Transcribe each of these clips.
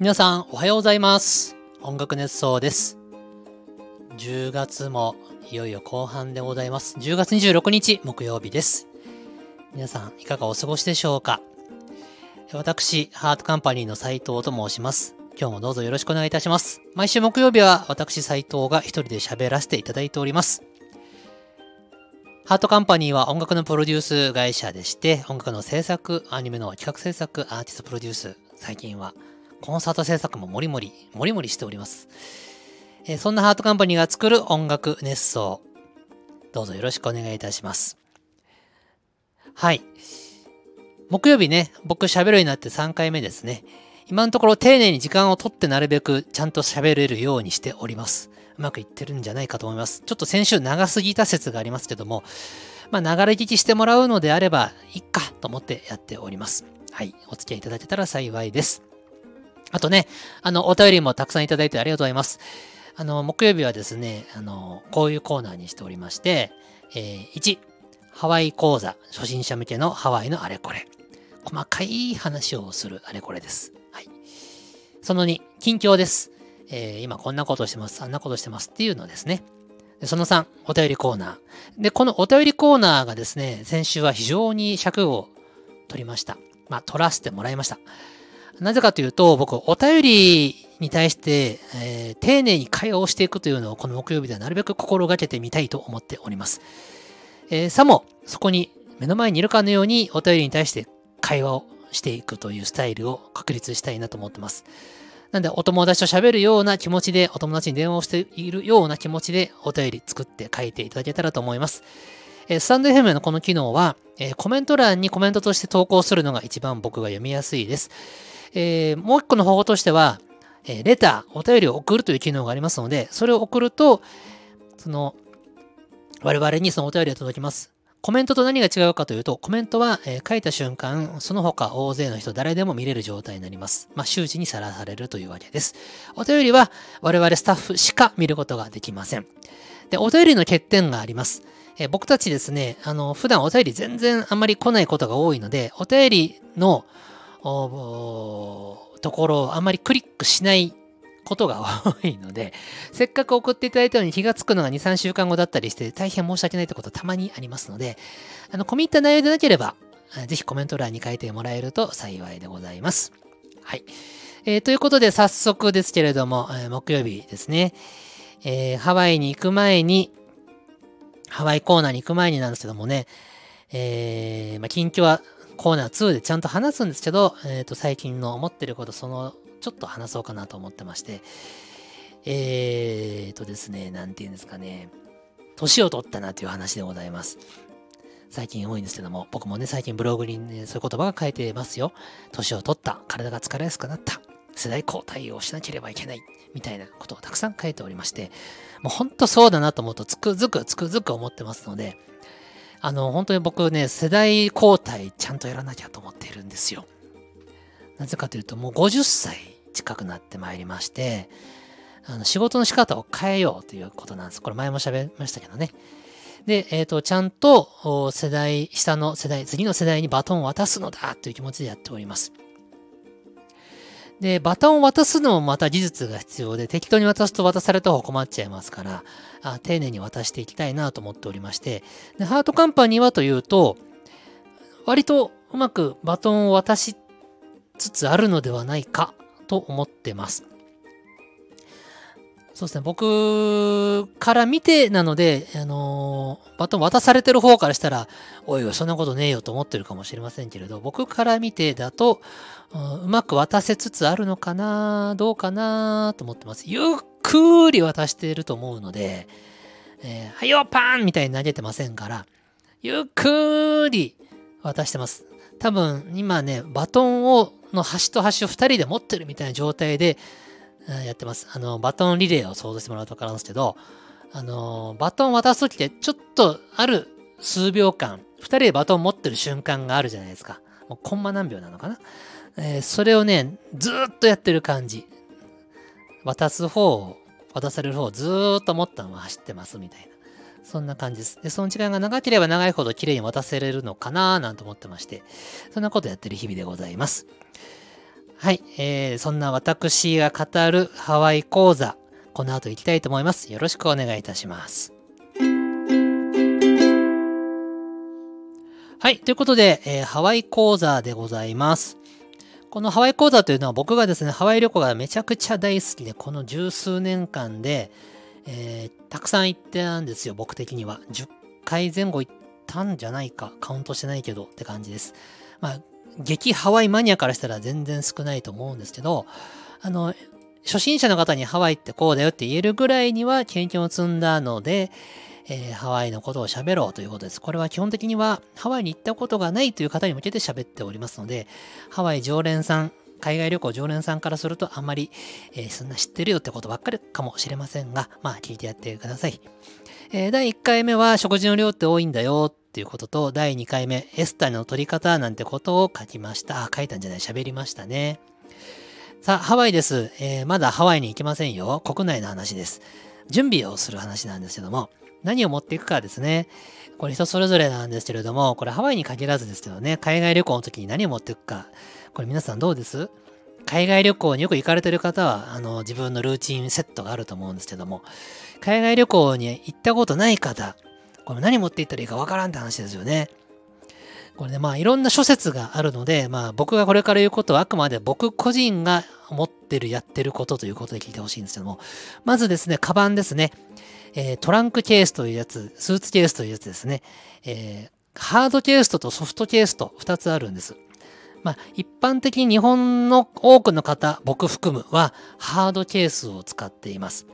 皆さんおはようございます。音楽熱奏です。10月もいよいよ後半でございます。10月26日木曜日です。皆さんいかがお過ごしでしょうか。私ハートカンパニーの斉藤と申します。今日もどうぞよろしくお願いいたします。毎週木曜日は私斉藤が一人で喋らせていただいております。ハートカンパニーは音楽のプロデュース会社でして、音楽の制作、アニメの企画制作、アーティストプロデュース、最近はコンサート制作ももりもり、もりもりしております。えー、そんなハートカンパニーが作る音楽熱奏、どうぞよろしくお願いいたします。はい。木曜日ね、僕喋るようになって3回目ですね。今のところ丁寧に時間をとってなるべくちゃんと喋れるようにしております。うまくいってるんじゃないかと思います。ちょっと先週長すぎた説がありますけども、まあ、流れ聞きしてもらうのであれば、いっかと思ってやっております。はい。お付き合いいただけたら幸いです。あとね、あの、お便りもたくさんいただいてありがとうございます。あの、木曜日はですね、あの、こういうコーナーにしておりまして、えー、1、ハワイ講座、初心者向けのハワイのあれこれ。細かい話をするあれこれです。はい。その2、近況です。えー、今こんなことしてます、あんなことしてますっていうのですね。でその3、お便りコーナー。で、このお便りコーナーがですね、先週は非常に尺を取りました。まあ、取らせてもらいました。なぜかというと、僕、お便りに対して、えー、丁寧に会話をしていくというのを、この木曜日ではなるべく心がけてみたいと思っております。えー、さも、そこに目の前にいるかのように、お便りに対して会話をしていくというスタイルを確立したいなと思ってます。なんで、お友達と喋るような気持ちで、お友達に電話をしているような気持ちで、お便り作って書いていただけたらと思います。え、スタンド FM のこの機能は、え、コメント欄にコメントとして投稿するのが一番僕が読みやすいです。え、もう一個の方法としては、えレター、お便りを送るという機能がありますので、それを送ると、その、我々にそのお便りが届きます。コメントと何が違うかというと、コメントは、えー、書いた瞬間、その他大勢の人、誰でも見れる状態になります。まあ、周知にさらされるというわけです。お便りは、我々スタッフしか見ることができません。で、お便りの欠点があります。え、僕たちですね、あの、普段お便り全然あんまり来ないことが多いので、お便りの、ところをあまりクリックしないことが多いので、せっかく送っていただいたのに気がつくのが2、3週間後だったりして、大変申し訳ないってことたまにありますので、あの、込み入った内容でなければ、ぜひコメント欄に書いてもらえると幸いでございます。はい。えー、ということで、早速ですけれども、えー、木曜日ですね、えー、ハワイに行く前に、ハワイコーナーに行く前になんですけどもね、えー、まあ、近況はコーナー2でちゃんと話すんですけど、えっ、ー、と、最近の思ってること、そのちょっと話そうかなと思ってまして、えーとですね、なんて言うんですかね、年を取ったなという話でございます。最近多いんですけども、僕もね、最近ブログに、ね、そういう言葉が書いてますよ。年を取った、体が疲れやすくなった、世代交代をしなければいけない、みたいなことをたくさん書いておりまして、もうほんとそうだなと思うと、つくづくつくづく思ってますので、あの、本当に僕ね、世代交代ちゃんとやらなきゃと思っているんですよ。なぜかというと、もう50歳近くなってまいりまして、あの仕事の仕方を変えようということなんです。これ前も喋りましたけどね。で、えっ、ー、と、ちゃんと世代、下の世代、次の世代にバトンを渡すのだという気持ちでやっております。で、バトンを渡すのもまた技術が必要で、適当に渡すと渡された方困っちゃいますから、あ丁寧に渡していきたいなと思っておりまして、でハートカンパニーはというと、割とうまくバトンを渡しつつあるのではないかと思ってます。そうですね、僕から見てなので、あのー、バトン渡されてる方からしたら、おいおい、そんなことねえよと思ってるかもしれませんけれど、僕から見てだと、う、まく渡せつつあるのかな、どうかなと思ってます。ゆっくり渡していると思うので、えー、はよ、パンみたいに投げてませんから、ゆっくり渡してます。多分、今ね、バトンをの端と端を2人で持ってるみたいな状態で、やってます。あの、バトンリレーを想像してもらうと分かるんですけど、あの、バトン渡すときってちょっとある数秒間、2人でバトン持ってる瞬間があるじゃないですか。もうコンマ何秒なのかな、えー、それをね、ずっとやってる感じ。渡す方を渡される方をずっと持ったまま走ってますみたいな。そんな感じです。で、その時間が長ければ長いほど綺麗に渡せれるのかななんて思ってまして、そんなことやってる日々でございます。はい、えー、そんな私が語るハワイ講座、この後行きたいと思います。よろしくお願いいたします。はい、ということで、えー、ハワイ講座でございます。このハワイ講座というのは僕がですね、ハワイ旅行がめちゃくちゃ大好きで、この十数年間で、えー、たくさん行ってたんですよ、僕的には。10回前後行ったんじゃないか、カウントしてないけどって感じです。まあ、激ハワイマニアからしたら全然少ないと思うんですけど、あの、初心者の方にハワイってこうだよって言えるぐらいには経験を積んだので、えー、ハワイのことを喋ろうということです。これは基本的にはハワイに行ったことがないという方に向けて喋っておりますので、ハワイ常連さん、海外旅行常連さんからするとあんまり、えー、そんな知ってるよってことばっかりかもしれませんが、まあ聞いてやってください。えー、第1回目は食事の量って多いんだよっていうことと、第2回目、エスタの取り方なんてことを書きました。あ、書いたんじゃない、喋りましたね。さあ、ハワイです。えー、まだハワイに行きませんよ。国内の話です。準備をする話なんですけども、何を持っていくかですね。これ人それぞれなんですけれども、これハワイに限らずですけどね、海外旅行の時に何を持っていくか。これ皆さんどうです？海外旅行によく行かれてる方は、あの、自分のルーチンセットがあると思うんですけども、海外旅行に行ったことない方、これ何持っていったらいいかわからんって話ですよね。これね、まあいろんな諸説があるので、まあ僕がこれから言うことはあくまで僕個人が持ってる、やってることということで聞いてほしいんですけども、まずですね、カバンですね。えー、トランクケースというやつ、スーツケースというやつですね。えー、ハードケースとソフトケースと2つあるんです。まあ、一般的に日本の多くの方、僕含むは、ハードケースを使っています。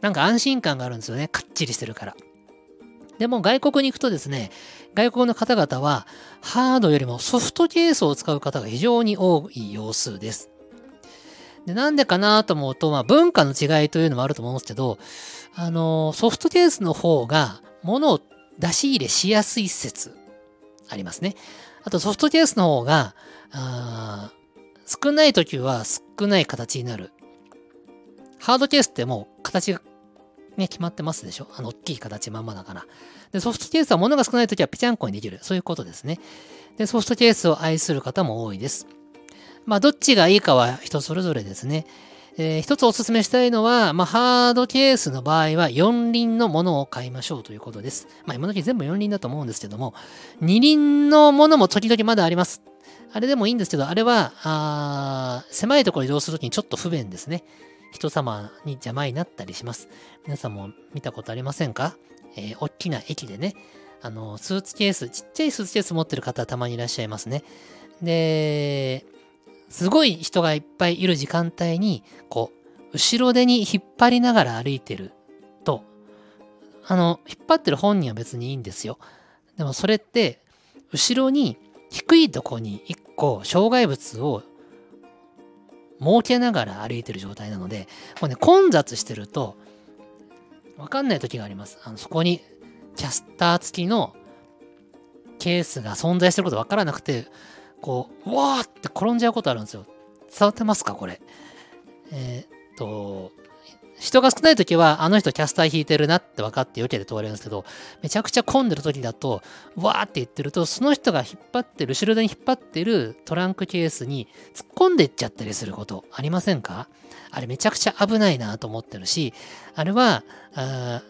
なんか安心感があるんですよね。かっちりしてるから。でも外国に行くとですね、外国の方々は、ハードよりもソフトケースを使う方が非常に多い様子です。でなんでかなと思うと、まあ、文化の違いというのもあると思うんですけど、あの、ソフトケースの方が物を出し入れしやすい説ありますね。あとソフトケースの方が、少ない時は少ない形になる。ハードケースってもう形がね、決まってますでしょ？あの、大きい形まんまだから。で、ソフトケースは物が少ない時はぺちゃんこにできる。そういうことですね。で、ソフトケースを愛する方も多いです。まあ、どっちがいいかは人それぞれですね。えー、一つお勧めしたいのは、まあ、ハードケースの場合は4輪のものを買いましょうということです。まあ、今時全部4輪だと思うんですけども、2輪のものも時々まだあります。あれでもいいんですけど、あれは、あ狭いところ移動するときにちょっと不便ですね。人様に邪魔になったりします。皆さんも見たことありませんか？えー、大きな駅でね、あの、スーツケース、ちっちゃいスーツケース持ってる方たまにいらっしゃいますね。で、すごい人がいっぱいいる時間帯に、こう、後ろ手に引っ張りながら歩いてると、あの、引っ張ってる本人は別にいいんですよ。でもそれって、後ろに低いとこに一個障害物を設けながら歩いてる状態なので、これね、混雑してると、わかんない時があります。あのそこにキャスター付きのケースが存在してることわからなくて、こう、わーって転んじゃうことあるんですよ。伝わってますかこれ？えー、っと、人が少ない時は、あの人キャスター引いてるなって分かってよけで通れるんですけど、めちゃくちゃ混んでる時だと、わーって言ってると、その人が引っ張ってる、後ろ手に引っ張ってるトランクケースに突っ込んでいっちゃったりすることありませんか？あれめちゃくちゃ危ないなと思ってるし、あれは、あ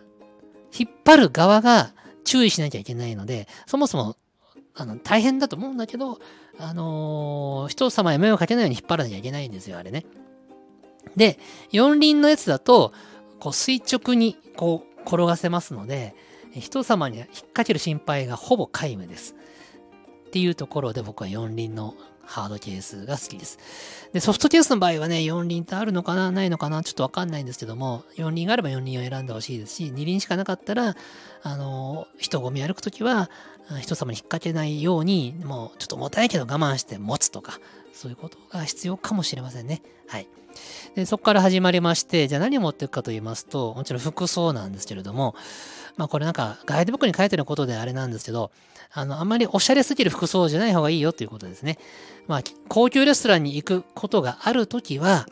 引っ張る側が注意しなきゃいけないので、そもそもあの大変だと思うんだけど、あのー、人様へ迷惑かけないように引っ張らなきゃいけないんですよ、あれね。で、四輪のやつだと、こう垂直にこう転がせますので、人様に引っ掛ける心配がほぼ皆無です。っていうところで僕は四輪のハードケースが好きです。で、ソフトケースの場合はね、4輪ってあるのかなないのかなちょっとわかんないんですけども、4輪があれば4輪を選んでほしいですし、2輪しかなかったら、あの、人混み歩くときは、人様に引っ掛けないように、もうちょっと重たいけど我慢して持つとか、そういうことが必要かもしれませんね。はい。で、そこから始まりまして、じゃあ何を持っていくかと言いますと、もちろん服装なんですけれども、まあこれなんかガイドブックに書いてることであれなんですけど、あの、あんまりおしゃれすぎる服装じゃない方がいいよということですね。まあ、高級レストランに行くことがあるときは、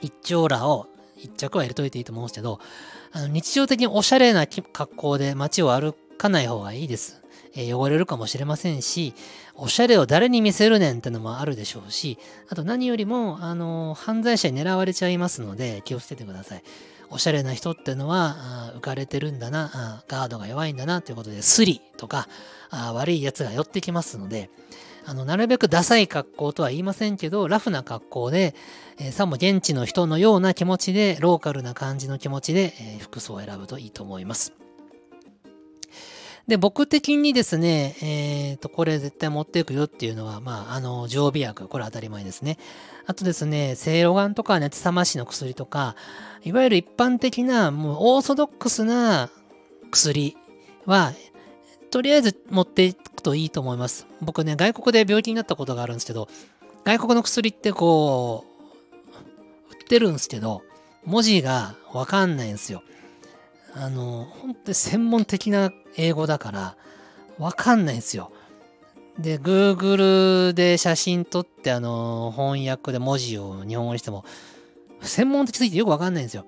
一丁羅を一着は入れといていいと思うんですけど、あの日常的におしゃれな格好で街を歩かない方がいいです。えー、汚れるかもしれませんし、おしゃれを誰に見せるねんってのもあるでしょうし、あと何よりも、あのー、犯罪者に狙われちゃいますので、気をつけてください。おしゃれな人ってのは、浮かれてるんだな、ガードが弱いんだな、ということで、スリとか、悪い奴が寄ってきますので、あの、なるべくダサい格好とは言いませんけど、ラフな格好で、えー、さも現地の人のような気持ちで、ローカルな感じの気持ちで、えー、服装を選ぶといいと思います。で、僕的にですね、えっ、ー、と、これ絶対持っていくよっていうのは、まあ、あの、常備薬、これ当たり前ですね。あとですね、セイロガンとか熱冷ましの薬とか、いわゆる一般的な、もうオーソドックスな薬は、とりあえず持っていくといいと思います。僕ね、外国で病気になったことがあるんですけど、外国の薬ってこう、売ってるんですけど、文字がわかんないんですよ。あの、本当に専門的な英語だから、わかんないんですよ。で、Google で写真撮って、あの、翻訳で文字を日本語にしても、専門的すぎてよくわかんないんですよ。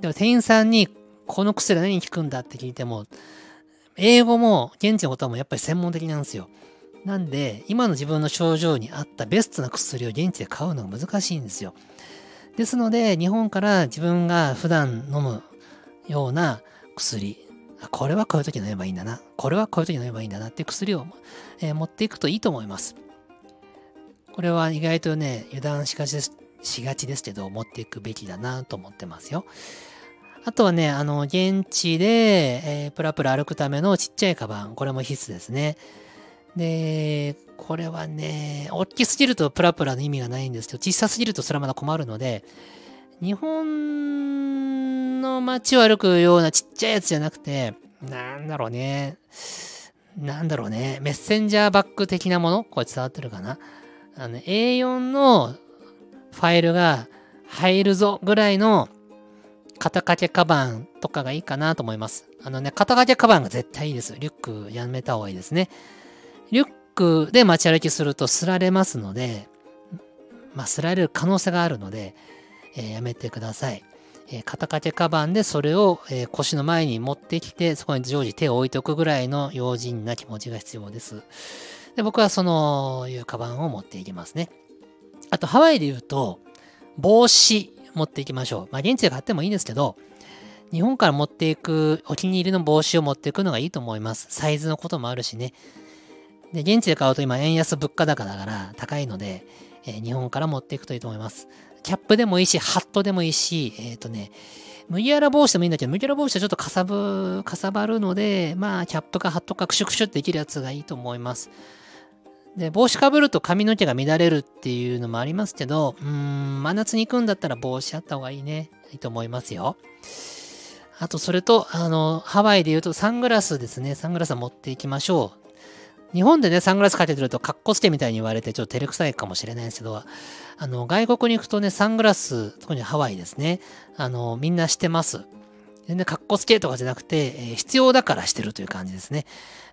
でも店員さんに、この薬は何に効くんだって聞いても、英語も現地のこともやっぱり専門的なんですよ。なんで、今の自分の症状に合ったベストな薬を現地で買うのが難しいんですよ。ですので、日本から自分が普段飲むような薬、これはこういう時飲めばいいんだな、これはこういう時飲めばいいんだなっていう薬を、えー、持っていくといいと思います。これは意外とね、油断しがちですしがちですけど、持っていくべきだなと思ってますよ。あとはね、あの、現地で、えー、プラプラ歩くためのちっちゃいカバン、これも必須ですね。で、これはね、大きすぎるとプラプラの意味がないんですけど、小さすぎるとそれはまだ困るので、日本の街を歩くようなちっちゃいやつじゃなくて、なんだろうね。なんだろうね。メッセンジャーバッグ的なもの？これ伝わってるかな？あの、A4 のファイルが入るぞぐらいの肩掛けカバンとかがいいかなと思います。あのね、肩掛けカバンが絶対いいです。リュックやめた方がいいですね。リュックで街歩きするとすられますので、まあ、すられる可能性があるので、え、やめてください。え、肩掛けカバンでそれを、え、腰の前に持ってきて、そこに常時手を置いておくぐらいの用心な気持ちが必要です。で僕はそのいうカバンを持っていきますね。あとハワイで言うと、帽子持っていきましょう。まあ現地で買ってもいいんですけど、日本から持っていくお気に入りの帽子を持っていくのがいいと思います。サイズのこともあるしね。で、現地で買うと今円安物価高だから高いので、えー、日本から持っていくといいと思います。キャップでもいいし、ハットでもいいし、えっ、ー、とね、麦わら帽子でもいいんだけど、麦わら帽子はちょっとかさぶ、かさばるので、まあ、キャップかハットかクシュクシュってできるやつがいいと思います。で、帽子かぶると髪の毛が乱れるっていうのもありますけど、うーん、真夏に行くんだったら帽子あった方がいいね。いいと思いますよ。あと、それと、あの、ハワイで言うとサングラスですね。サングラスは持っていきましょう。日本でね、サングラスかけてると、かっこつけみたいに言われて、ちょっと照れくさいかもしれないんですけど、あの、外国に行くとね、サングラス、特にハワイですね、あの、みんなしてます。全然かっこつけとかじゃなくて、えー、必要だからしてるという感じですね。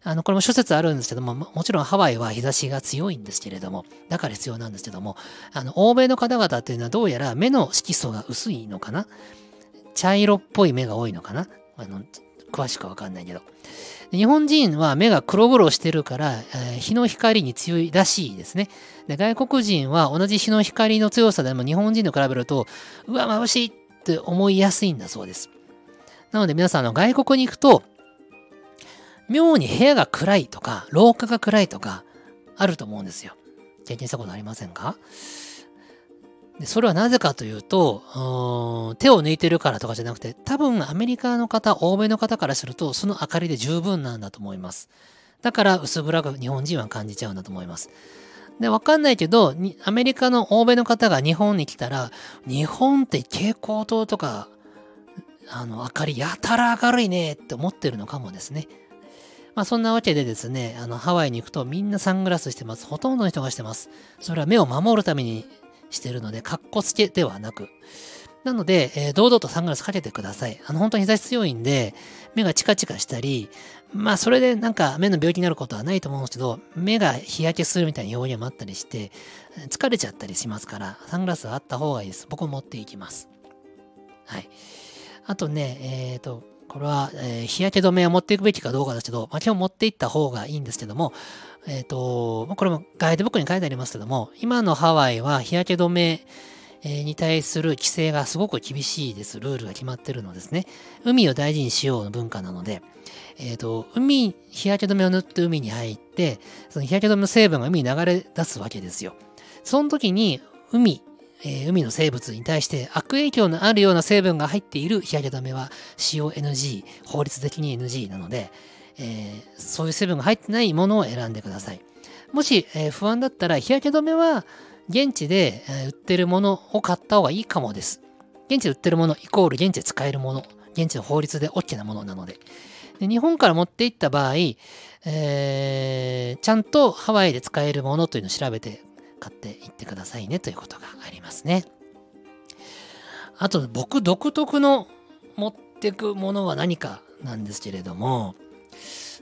あの、これも諸説あるんですけども、もちろんハワイは日差しが強いんですけれども、だから必要なんですけども、あの、欧米の方々っていうのはどうやら目の色素が薄いのかな？茶色っぽい目が多いのかな？あの、詳しくわかんないけど。日本人は目が黒々してるから、えー、日の光に強いらしいですねで。外国人は同じ日の光の強さでも日本人と比べると、うわ、眩しいって思いやすいんだそうです。なので皆さん、あの外国に行くと、妙に部屋が暗いとか、廊下が暗いとか、あると思うんですよ。経験したことありませんか？でそれはなぜかというとう、手を抜いてるからとかじゃなくて、多分アメリカの方、欧米の方からすると、その明かりで十分なんだと思います。だから薄暗く日本人は感じちゃうんだと思います。で、わかんないけど、アメリカの欧米の方が日本に来たら、日本って蛍光灯とか、あの、明かりやたら明るいねって思ってるのかもですね。まあそんなわけでですね、あの、ハワイに行くとみんなサングラスしてます。ほとんどの人がしてます。それは目を守るためにしてるので、かっこつけではなく。なので、えー、堂々とサングラスかけてください。あの、本当に日差し強いんで、目がチカチカしたり、まあ、それでなんか目の病気になることはないと思うんですけど、目が日焼けするみたいな要因もあったりして、疲れちゃったりしますから、サングラスはあった方がいいです。僕も持っていきます。はい。あとね、えっ、ー、と、これは、えー、日焼け止めを持っていくべきかどうかですけど、まあ、基本持っていった方がいいんですけども、えっ、ー、と、これもガイドブックに書いてありますけども、今のハワイは日焼け止めに対する規制がすごく厳しいです。ルールが決まってるのですね。海を大事にしようの文化なので、えっ、ー、と、海、日焼け止めを塗って海に入って、その日焼け止めの成分が海に流れ出すわけですよ。その時に、海、えー、海の生物に対して悪影響のあるような成分が入っている日焼け止めは使用 NG、法律的に NG なので、えー、そういう成分が入ってないものを選んでください。もし、えー、不安だったら日焼け止めは現地でえ売ってるものを買った方がいいかもです。現地で売ってるものイコール現地で使えるもの、現地の法律で OK なものなので。で日本から持っていった場合、えー、ちゃんとハワイで使えるものというのを調べて買っていってくださいねということがありますね。あと僕独特の持ってくものは何かなんですけれども、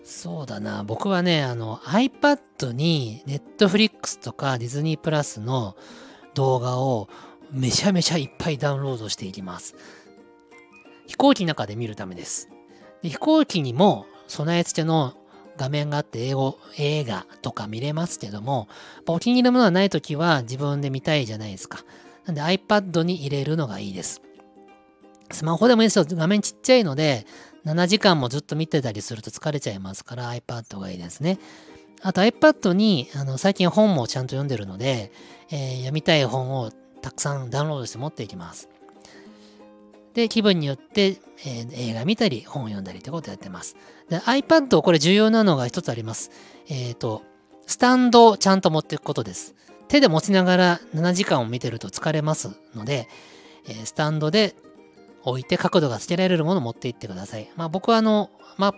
そうだな。僕はね、あの iPad に Netflix とか Disney Plus の動画をめちゃめちゃいっぱいダウンロードしていきます。飛行機の中で見るためです。で飛行機にも備え付けの画面があって英語、映画とか見れますけども、お気に入りのものがないときは自分で見たいじゃないですか。なんで iPad に入れるのがいいです。スマホでもいいですよ。画面ちっちゃいので、7時間もずっと見てたりすると疲れちゃいますから iPad がいいですね。あと iPad にあの最近本もちゃんと読んでるので、えー、読みたい本をたくさんダウンロードして持っていきます。で、気分によって、えー、映画見たり、本を読んだりってことをやってます。で、iPad、これ重要なのが一つあります。えっ、ー、と、スタンドをちゃんと持っていくことです。手で持ちながら7時間を見てると疲れますので、えー、スタンドで置いて角度がつけられるものを持っていってください。まあ僕はあの、マッ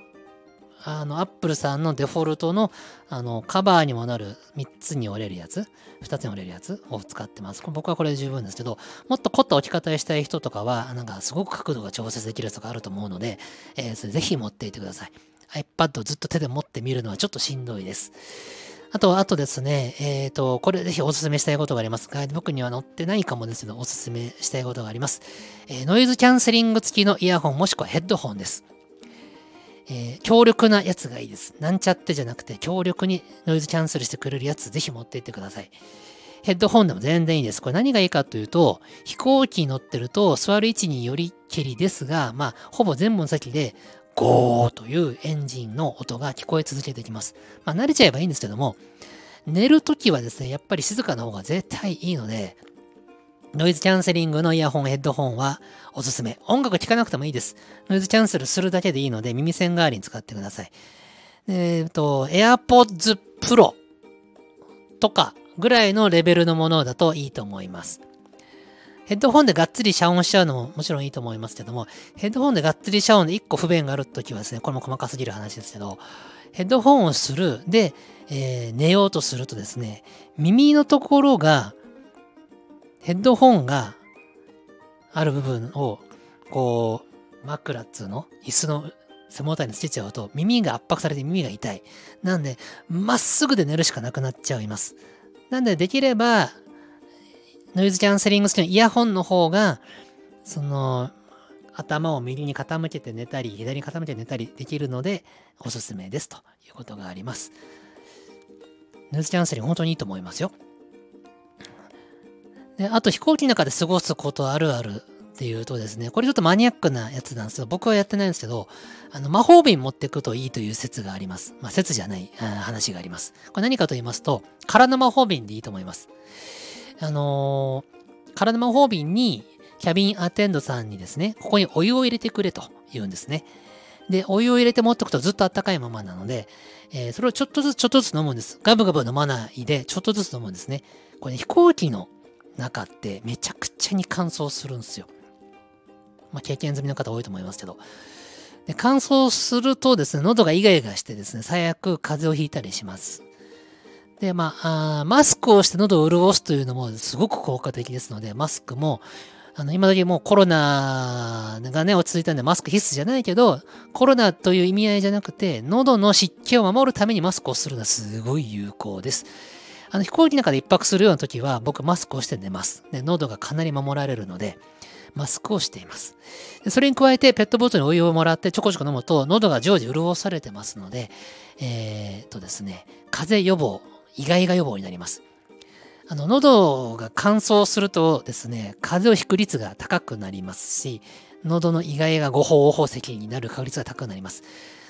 あの、アップルさんのデフォルトの、あの、カバーにもなる3つに折れるやつ、2つに折れるやつを使ってます。僕はこれで十分ですけど、もっと凝った置き方をしたい人とかは、なんかすごく角度が調節できるやつとかあると思うので、えー、それぜひ持っていてください。iPad をずっと手で持ってみるのはちょっとしんどいです。あと、あとですね、えっ、ー、と、これぜひお勧めしたいことがあります。ガイドブックには載ってないかもですけど、お勧めしたいことがあります。えー、ノイズキャンセリング付きのイヤホンもしくはヘッドホンです。えー、強力なやつがいいです。なんちゃってじゃなくて、強力にノイズキャンセルしてくれるやつ、ぜひ持っていってください。ヘッドホンでも全然いいです。これ何がいいかというと、飛行機に乗ってると座る位置によりけりですが、まあ、ほぼ全部の先で、ゴーというエンジンの音が聞こえ続けてきます。まあ、慣れちゃえばいいんですけども、寝るときはですね、やっぱり静かな方が絶対いいので、ノイズキャンセリングのイヤホン、ヘッドホンはおすすめ。音楽聴かなくてもいいです。ノイズキャンセルするだけでいいので、耳栓代わりに使ってください。えっ、と、AirPods Pro とかぐらいのレベルのものだといいと思います。ヘッドホンでがっつり遮音しちゃうのももちろんいいと思いますけども、ヘッドホンでがっつり遮音で1個不便があるときはですね、これも細かすぎる話ですけど、ヘッドホンをする、で、えー、寝ようとするとですね、耳のところがヘッドホンがある部分を、こう、枕っつうの？椅子の背もたれにつけちゃうと耳が圧迫されて耳が痛い。なんで、まっすぐで寝るしかなくなっちゃいます。なんで、できれば、ノイズキャンセリング付きのイヤホンの方が、その、頭を右に傾けて寝たり、左に傾けて寝たりできるので、おすすめですということがあります。ノイズキャンセリング本当にいいと思いますよ。で、あと飛行機の中で過ごすことあるあるっていうとですね、これちょっとマニアックなやつなんですよ。僕はやってないんですけど、あの、魔法瓶持ってくといいという説があります。まあ、説じゃない話があります。これ何かと言いますと、空の魔法瓶でいいと思います。あのー、空の魔法瓶に、キャビンアテンドさんにですね、ここにお湯を入れてくれと言うんですね。で、お湯を入れて持っておくとずっと温かいままなので、えー、それをちょっとずつちょっとずつ飲むんです。ガブガブ飲まないで、ちょっとずつ飲むんですね。これ、ね、飛行機の中ってめちゃくちゃに乾燥するんですよ。まあ、経験済みの方多いと思いますけど。で乾燥するとですね、喉がイガイガしてですね、最悪風邪をひいたりします。で、まあ、あマスクをして喉を潤すというのもすごく効果的ですので、マスクも、あの、今時もうコロナがね、落ち着いたんでマスク必須じゃないけど、コロナという意味合いじゃなくて、喉の湿気を守るためにマスクをするのはすごい有効です。あの飛行機の中で一泊するような時は僕マスクをして寝ます。で喉がかなり守られるので、マスクをしています。それに加えてペットボトルにお湯をもらってちょこちょこ飲むと喉が常時潤されてますので、えー、っとですね、風邪予防、イガイガ予防になります。あの、喉が乾燥するとですね、風邪をひく率が高くなりますし、喉のイガイガ誤報宝石になる確率が高くなります。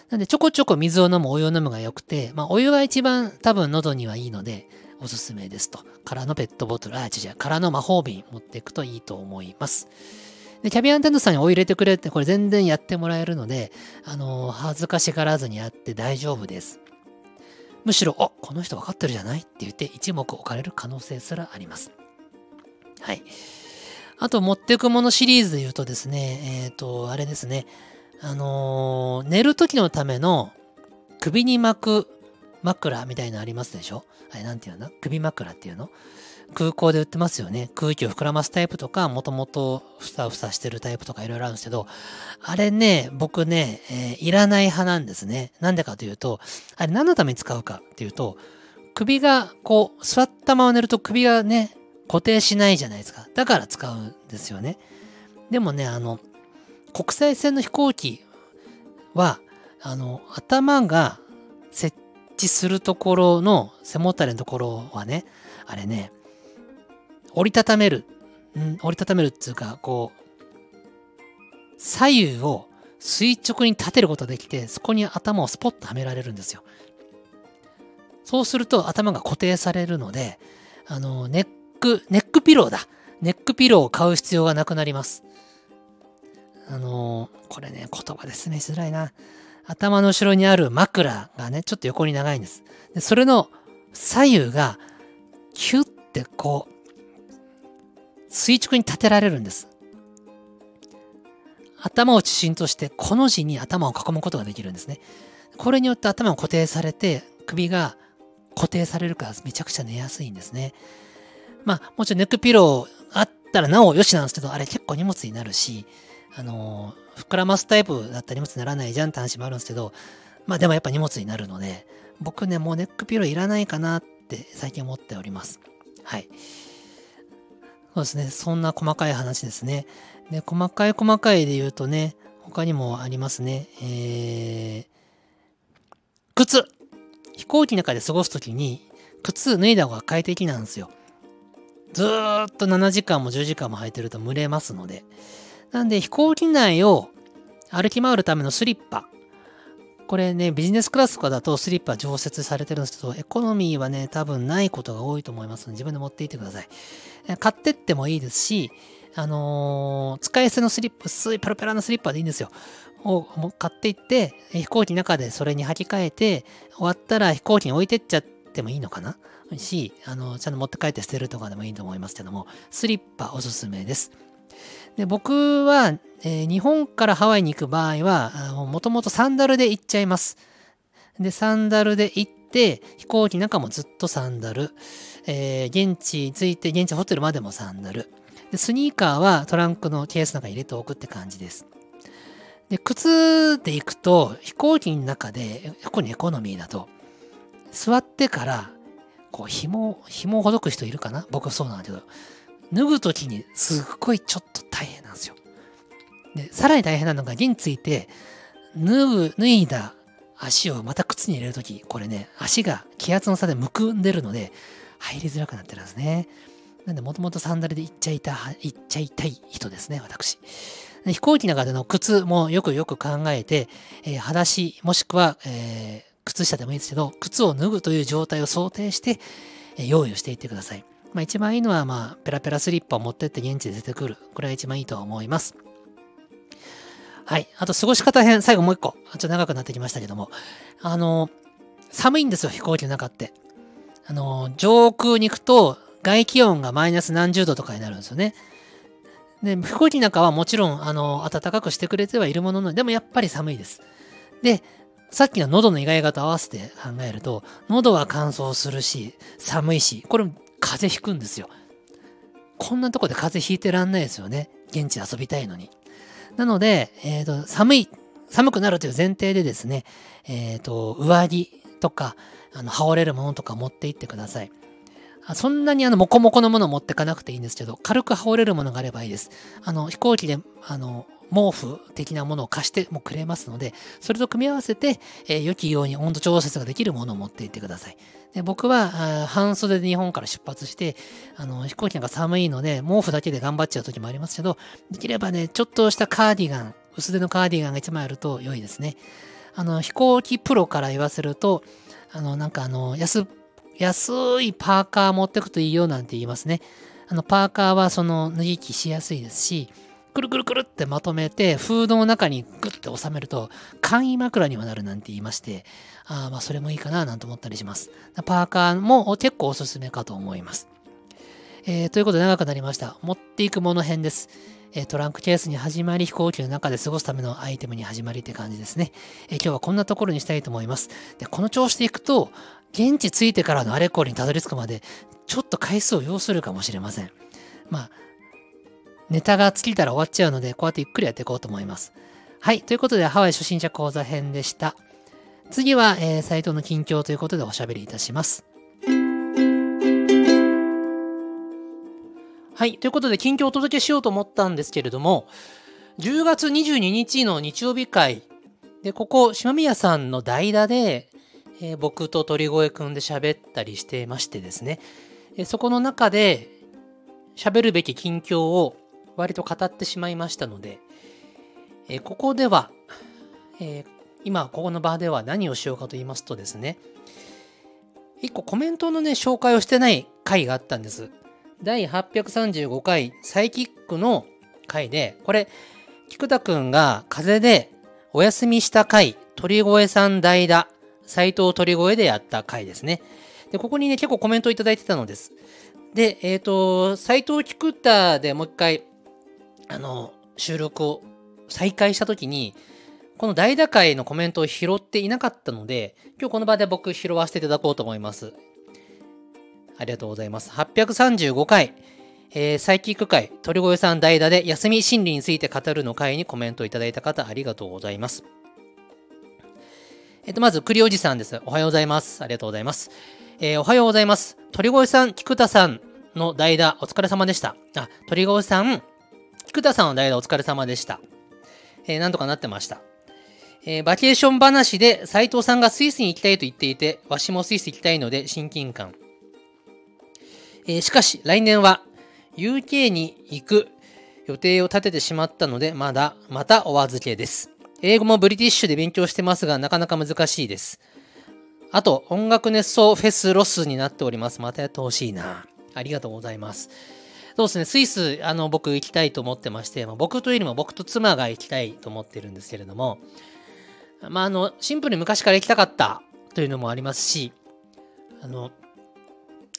なんで、ちょこちょこ水を飲む、お湯を飲むが良くて、まあ、お湯が一番多分喉にはいいので、おすすめですと。空のペットボトル、あ、違う違う、空の魔法瓶持っていくといいと思います。で、キャビアンテントさんにお湯入れてくれって、これ全然やってもらえるので、あのー、恥ずかしがらずにやって大丈夫です。むしろ、あ、この人分かってるじゃないって言って一目置かれる可能性すらあります。はい。あと、持ってくものシリーズで言うとですね、えっ、ー、と、あれですね、あのー、寝る時のための首に巻く枕みたいなのありますでしょ？あれなんていうの？首枕っていうの？空港で売ってますよね。空気を膨らますタイプとか、もともとふさふさしてるタイプとかいろいろあるんですけど、あれね、僕ね、えー、いらない派なんですね。なんでかというと、あれ何のために使うかっていうと、首がこう、座ったまま寝ると首がね、固定しないじゃないですか。だから使うんですよね。でもね、あの、国際線の飛行機は、あの、頭が設置するところの背もたれのところはね、あれね、折りたためる、ん折りたためるっていうか、こう、左右を垂直に立てることができて、そこに頭をスポッとはめられるんですよ。そうすると頭が固定されるので、あの、ネック、ネックピローだ。ネックピローを買う必要がなくなります。あのこれね、言葉で説明しづらいな。頭の後ろにある枕がね、ちょっと横に長いんです。でそれの左右が、キュッてこう、垂直に立てられるんです。頭を中心としてこの字に頭を囲むことができるんですね。これによって頭が固定されて首が固定されるからめちゃくちゃ寝やすいんですね。まあもちろんネックピローあったらなおよしなんですけど、あれ結構荷物になるし、あのー、膨らますタイプだったら荷物にならないじゃんって話もあるんですけど、まあでもやっぱ荷物になるので、僕ね、もうネックピローいらないかなって最近思っております。はい。そうですね。そんな細かい話ですね。で、細かい細かいで言うとね、他にもありますね。えー、靴飛行機の中で過ごすときに、靴脱いだ方が快適なんですよ。ずーっと7時間も10時間も履いてると蒸れますので。なんで飛行機内を歩き回るためのスリッパ。これね、ビジネスクラスとかだとスリッパ常設されてるんですけど、エコノミーはね、多分ないことが多いと思いますので、自分で持っていってください。買ってってもいいですし、あのー、使い捨てのスリップ、薄いペロペラのスリッパでいいんですよ。を買っていって、飛行機の中でそれに履き替えて、終わったら飛行機に置いてっちゃってもいいのかな？し、あの、ちゃんと持って帰って捨てるとかでもいいと思いますけども、スリッパおすすめです。で僕は、えー、日本からハワイに行く場合は、もともとサンダルで行っちゃいます。で、サンダルで行って、飛行機の中もずっとサンダル。えー、現地着いて、現地ホテルまでもサンダル。で、スニーカーはトランクのケースの中に入れておくって感じです。で、靴で行くと、飛行機の中で、特にエコノミーだと、座ってから、こう、紐、紐をほどく人いるかな？僕はそうなんだけど、脱ぐときにすっごいちょっと大変なんですよ。で、さらに大変なのが、現について、脱ぐ、脱いだ足をまた靴に入れるとき、これね、足が気圧の差でむくんでるので、入りづらくなってるんですね。なんで、もともとサンダルで行っちゃいた、行っちゃいたい人ですね、私。飛行機の中での靴もよくよく考えて、えー、裸足、もしくは、えー、靴下でもいいですけど、靴を脱ぐという状態を想定して、えー、用意をしていってください。まあ一番いいのは、まあ、ペラペラスリッパを持ってって現地で出てくる。これが一番いいと思います。はい。あと、過ごし方編、最後もう一個。ちょっと長くなってきましたけども。あの、寒いんですよ、飛行機の中って。あの、上空に行くと、外気温がマイナス何十度とかになるんですよね。で、飛行機の中はもちろん、あの、暖かくしてくれてはいるものの、でもやっぱり寒いです。で、さっきの喉の意外型合わせて考えると、喉は乾燥するし、寒いし、これ風邪ひくんですよ。こんなとこで風邪ひいてらんないですよね。現地で遊びたいのに。なので、えっ、ー、と、寒い、寒くなるという前提でですね、えっ、ー、と、上着とか、あの、羽織れるものとか持って行ってください。そんなにあの、モコモコのものを持ってかなくていいんですけど、軽く羽織れるものがあればいいです。あの、飛行機で、あの、毛布的なものを貸してもくれますので、それと組み合わせて、えー、良きように温度調節ができるものを持っていってください。で僕は半袖で日本から出発して、あの飛行機なんか寒いので、毛布だけで頑張っちゃう時もありますけど、できればね、ちょっとしたカーディガン、薄手のカーディガンが1枚あると良いですね。あの、飛行機プロから言わせると、あの、なんかあの、安、安いパーカー持ってくといいよなんて言いますね。あの、パーカーはその脱ぎ着しやすいですし、くるくるくるってまとめて、フードの中にグッて収めると、簡易枕にもなるなんて言いまして、あまあそれもいいかななんて思ったりします。パーカーも結構おすすめかと思います。えー、ということで長くなりました。持っていくもの編です。えトランクケースに始まり、飛行機の中で過ごすためのアイテムに始まりって感じですね。え今日はこんなところにしたいと思います。で、この調子でいくと、現地着いてからのあれこれにたどり着くまで、ちょっと回数を要するかもしれません。まあ、ネタが尽きたら終わっちゃうので、こうやってゆっくりやっていこうと思います。はい。ということで、ハワイ初心者講座編でした。次は、えー、サイトの近況ということでおしゃべりいたします。はい。ということで、近況をお届けしようと思ったんですけれども、10月22日の日曜日会で、ここ、島宮さんの代打で、えー、僕と鳥越くんで喋ったりしてましてですね、えー、そこの中で喋るべき近況を割と語ってしまいましたので、え、ここでは、え、今ここの場では何をしようかと言いますとですね、一個コメントのね、紹介をしてない回があったんです。第835回サイキックの回で、これ、菊田くんが風邪でお休みした回、鳥越さん代打、斎藤鳥越でやった回ですね。で、ここにね、結構コメントいただいてたのです。で、えっ、ー、と、斎藤菊田でもう一回、あの、収録を再開したときに、この代打会のコメントを拾っていなかったので、今日この場で僕拾わせていただこうと思います。ありがとうございます。835回、えー、サイキック会、鳥越さん代打で休み心理について語るの会にコメントいただいた方、ありがとうございます。えっと、まず、栗おじさんです。おはようございます。ありがとうございます。えー、おはようございます。鳥越さん、菊田さんの代打、お疲れ様でした。あ、鳥越さん、菊田さんの代打、お疲れ様でした。えー、なんとかなってました。えー、バケーション話で斉藤さんがスイスに行きたいと言っていて、わしもスイス行きたいので親近感。えー、しかし、来年は UK に行く予定を立ててしまったので、まだ、またお預けです。英語もブリティッシュで勉強してますが、なかなか難しいです。あと、音楽熱奏フェスロスになっております。またやってほしいな。ありがとうございます。そうですね、スイス、あの、僕行きたいと思ってまして、まあ、僕というよりも僕と妻が行きたいと思ってるんですけれども、まあ、あの、シンプルに昔から行きたかったというのもありますし、あの、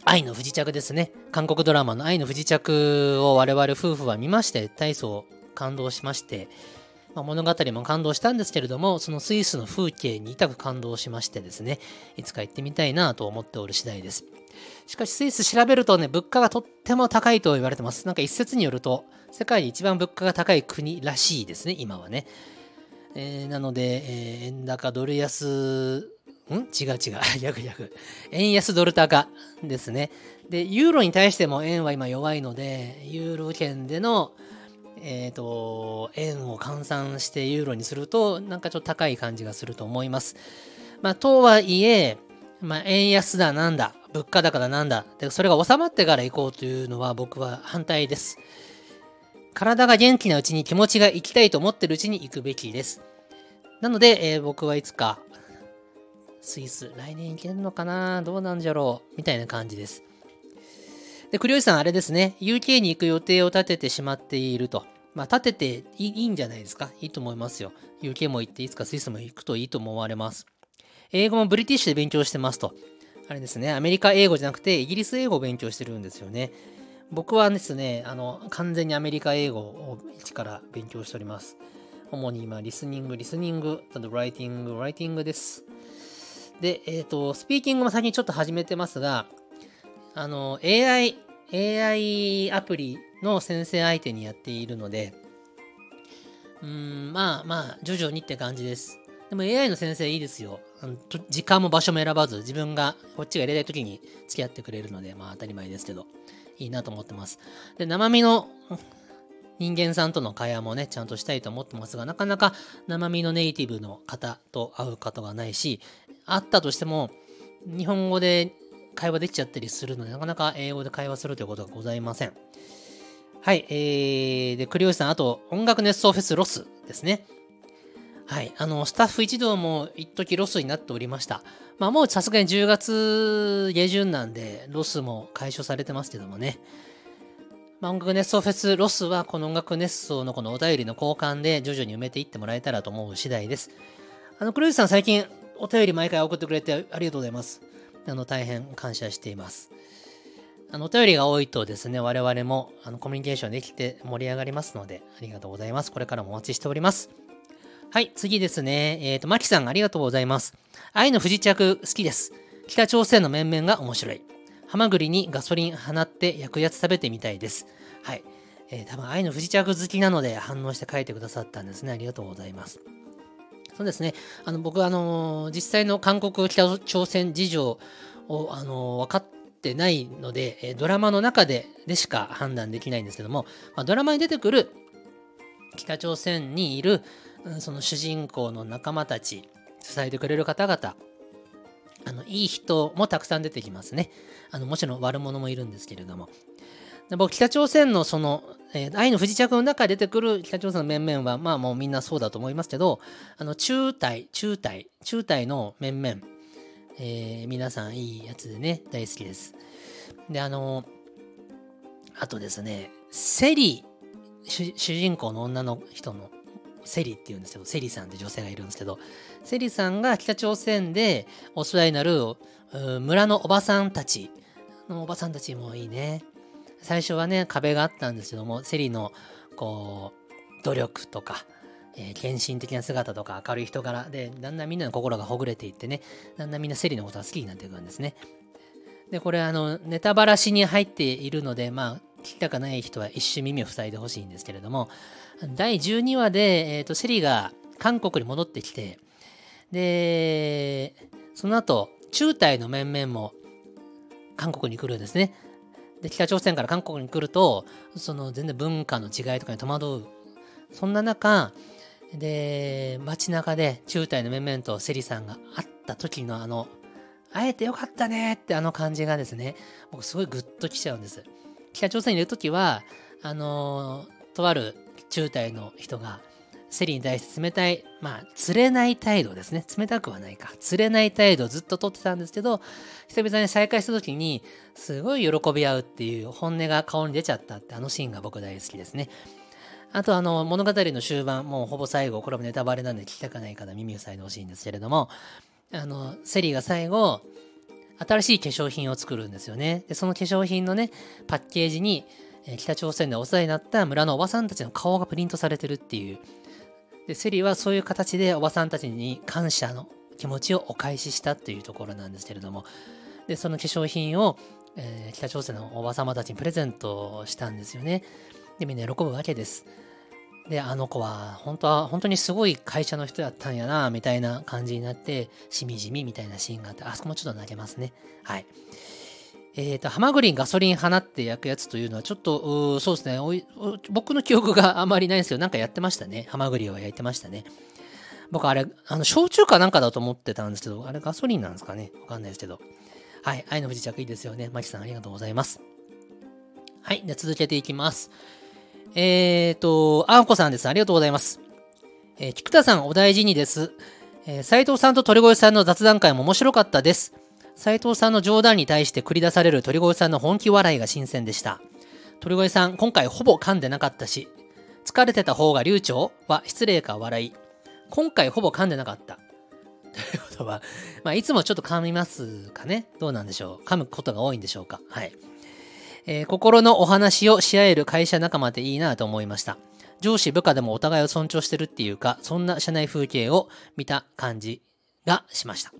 愛の不時着ですね。韓国ドラマの愛の不時着を我々夫婦は見まして、大層感動しまして、まあ、物語も感動したんですけれども、そのスイスの風景に痛く感動しましてですね、いつか行ってみたいなと思っておる次第です。しかしスイス調べるとね、物価がとっても高いと言われてます。なんか一説によると、世界で一番物価が高い国らしいですね、今はね。えー、なので、えー、円高ドル安、ん？違う違う。逆逆。円安ドル高ですね。で、ユーロに対しても円は今弱いので、ユーロ圏での、えっ、ー、と、円を換算してユーロにすると、なんかちょっと高い感じがすると思います。まあ、とはいえ、まあ、円安だなんだ、物価高だなんだ、でそれが収まってから行こうというのは僕は反対です。体が元気なうちに気持ちが行きたいと思ってるうちに行くべきです。なので、えー、僕はいつかスイス、来年行けるのかなどうなんじゃろうみたいな感じです。で、栗吉さん、あれですね、UK に行く予定を立ててしまっていると。まあ、立てていいんじゃないですか？いいと思いますよ。UK も行って、いつかスイスも行くといいと思われます。英語もブリティッシュで勉強してますと。あれですね、アメリカ英語じゃなくて、イギリス英語を勉強してるんですよね。僕はですね、あの、完全にアメリカ英語を一から勉強しております。主に今、リスニング、リスニング、あとライティング、ライティングです。で、えっ、ー、と、スピーキングも最近ちょっと始めてますが、あの、AI、AI アプリの先生相手にやっているので、うん、まあまあ、徐々にって感じです。でも AI の先生いいですよ。あの時間も場所も選ばず、自分がこっちが入れたい時に付き合ってくれるので、まあ当たり前ですけど、いいなと思ってます。で、生身の人間さんとの会話もね、ちゃんとしたいと思ってますが、なかなか生身のネイティブの方と会うことがないし、会ったとしても、日本語で会話できちゃったりするので、なかなか英語で会話するということがございません。はい、えー、で、栗吉さん、あと、音楽熱奏フェスロスですね。はい、あの、スタッフ一同も一時ロスになっておりました。まあ、もうさすがに10月下旬なんで、ロスも解消されてますけどもね。まあ、音楽熱奏フェスロスは、この音楽熱奏のこのお便りの交換で徐々に埋めていってもらえたらと思う次第です。あの、栗吉さん、最近お便り毎回送ってくれてありがとうございます。あの、大変感謝しています。あの、お便りが多いとですね、我々もあのコミュニケーションできて盛り上がりますので、ありがとうございます。これからもお待ちしております。はい、次ですね。えっ、ー、と、マキさんありがとうございます。愛の不時着好きです。北朝鮮の面々が面白い。ハマグリにガソリン放って焼くやつ食べてみたいです。はい。えー、多分愛の不時着好きなので反応して書いてくださったんですね。ありがとうございます。そうですね。あの、僕は、あの実際の韓国北朝鮮事情を、あの分かってないので、ドラマの中ででしか判断できないんですけども、ま、ドラマに出てくる北朝鮮にいる、うん、その主人公の仲間たち、支えてくれる方々、あの、いい人もたくさん出てきますね。あの、もちろん悪者もいるんですけれども。で僕、北朝鮮のその、えー、愛の不時着の中で出てくる北朝鮮の面々は、まあもうみんなそうだと思いますけど、あの、中隊、中隊、中隊の面々、えー、皆さんいいやつでね、大好きです。で、あの、あとですね、セリ、主人公の女の人のセリっていうんですけど、セリさんって女性がいるんですけど、セリさんが北朝鮮でお世話になる村のおばさんたちのおばさんたちもいいね。最初はね、壁があったんですけども、セリのこう、努力とか、えー、献身的な姿とか明るい人柄で、だんだんみんなの心がほぐれていってね、だんだんみんなセリのことが好きになっていくんですね。で、これあの、ネタバラシに入っているので、まあ、聞きたくない人は一瞬耳を塞いでほしいんですけれども、第12話で、えーと、セリが韓国に戻ってきて、で、その後、中隊の面々も韓国に来るんですね。で、北朝鮮から韓国に来ると、その全然文化の違いとかに戸惑う。そんな中、で、街中で中隊の面々とセリさんが会った時のあの、会えてよかったねってあの感じがですね、僕すごいグッときちゃうんです。北朝鮮にいる時は、あの、とある中隊の人が、セリに対して冷たい、まあ、釣れない態度ですね。冷たくはないか。釣れない態度をずっと取ってたんですけど、久々に再会した時に、すごい喜び合うっていう本音が顔に出ちゃったってあのシーンが僕大好きですね。あとあの物語の終盤、もうほぼ最後、これもネタバレなんで聞きたくないから耳を塞いでほしいんですけれども、あの、セリーが最後、新しい化粧品を作るんですよね。で、その化粧品のね、パッケージに、え北朝鮮でお世話になった村のおばさんたちの顔がプリントされてるっていう。で、セリーはそういう形でおばさんたちに感謝の気持ちをお返ししたというところなんですけれども、で、その化粧品を、えー、北朝鮮のおばさまたちにプレゼントしたんですよね。で、みんな喜ぶわけです。で、あの子は、本当は、本当にすごい会社の人だったんやな、みたいな感じになって、しみじみみたいなシーンがあって、あそこもちょっと投げますね。はい。えっ、ー、と、ハマグリにガソリン放って焼くやつというのは、ちょっと、そうですね僕の記憶があまりないんですけど、なんかやってましたね。ハマグリを焼いてましたね。僕、あれ、あの、焼酎かなんかだと思ってたんですけど、あれガソリンなんですかね？わかんないですけど。はい。愛の不時着いいですよね。マキさん、ありがとうございます。はい。で続けていきます。えっ、ー、と、あんこさんです。ありがとうございます。えー、菊田さん、お大事にです。えー、斉藤さんと鳥越さんの雑談会も面白かったです。斉藤さんの冗談に対して繰り出される鳥越さんの本気笑いが新鮮でした。鳥越さん、今回ほぼ噛んでなかったし、疲れてた方が流暢は失礼か笑い。今回ほぼ噛んでなかった。ということは、まあ、いつもちょっと噛みますかねどうなんでしょう噛むことが多いんでしょうかはい。えー、心のお話をし合える会社仲間でいいなと思いました。上司部下でもお互いを尊重してるっていうか、そんな社内風景を見た感じがしました。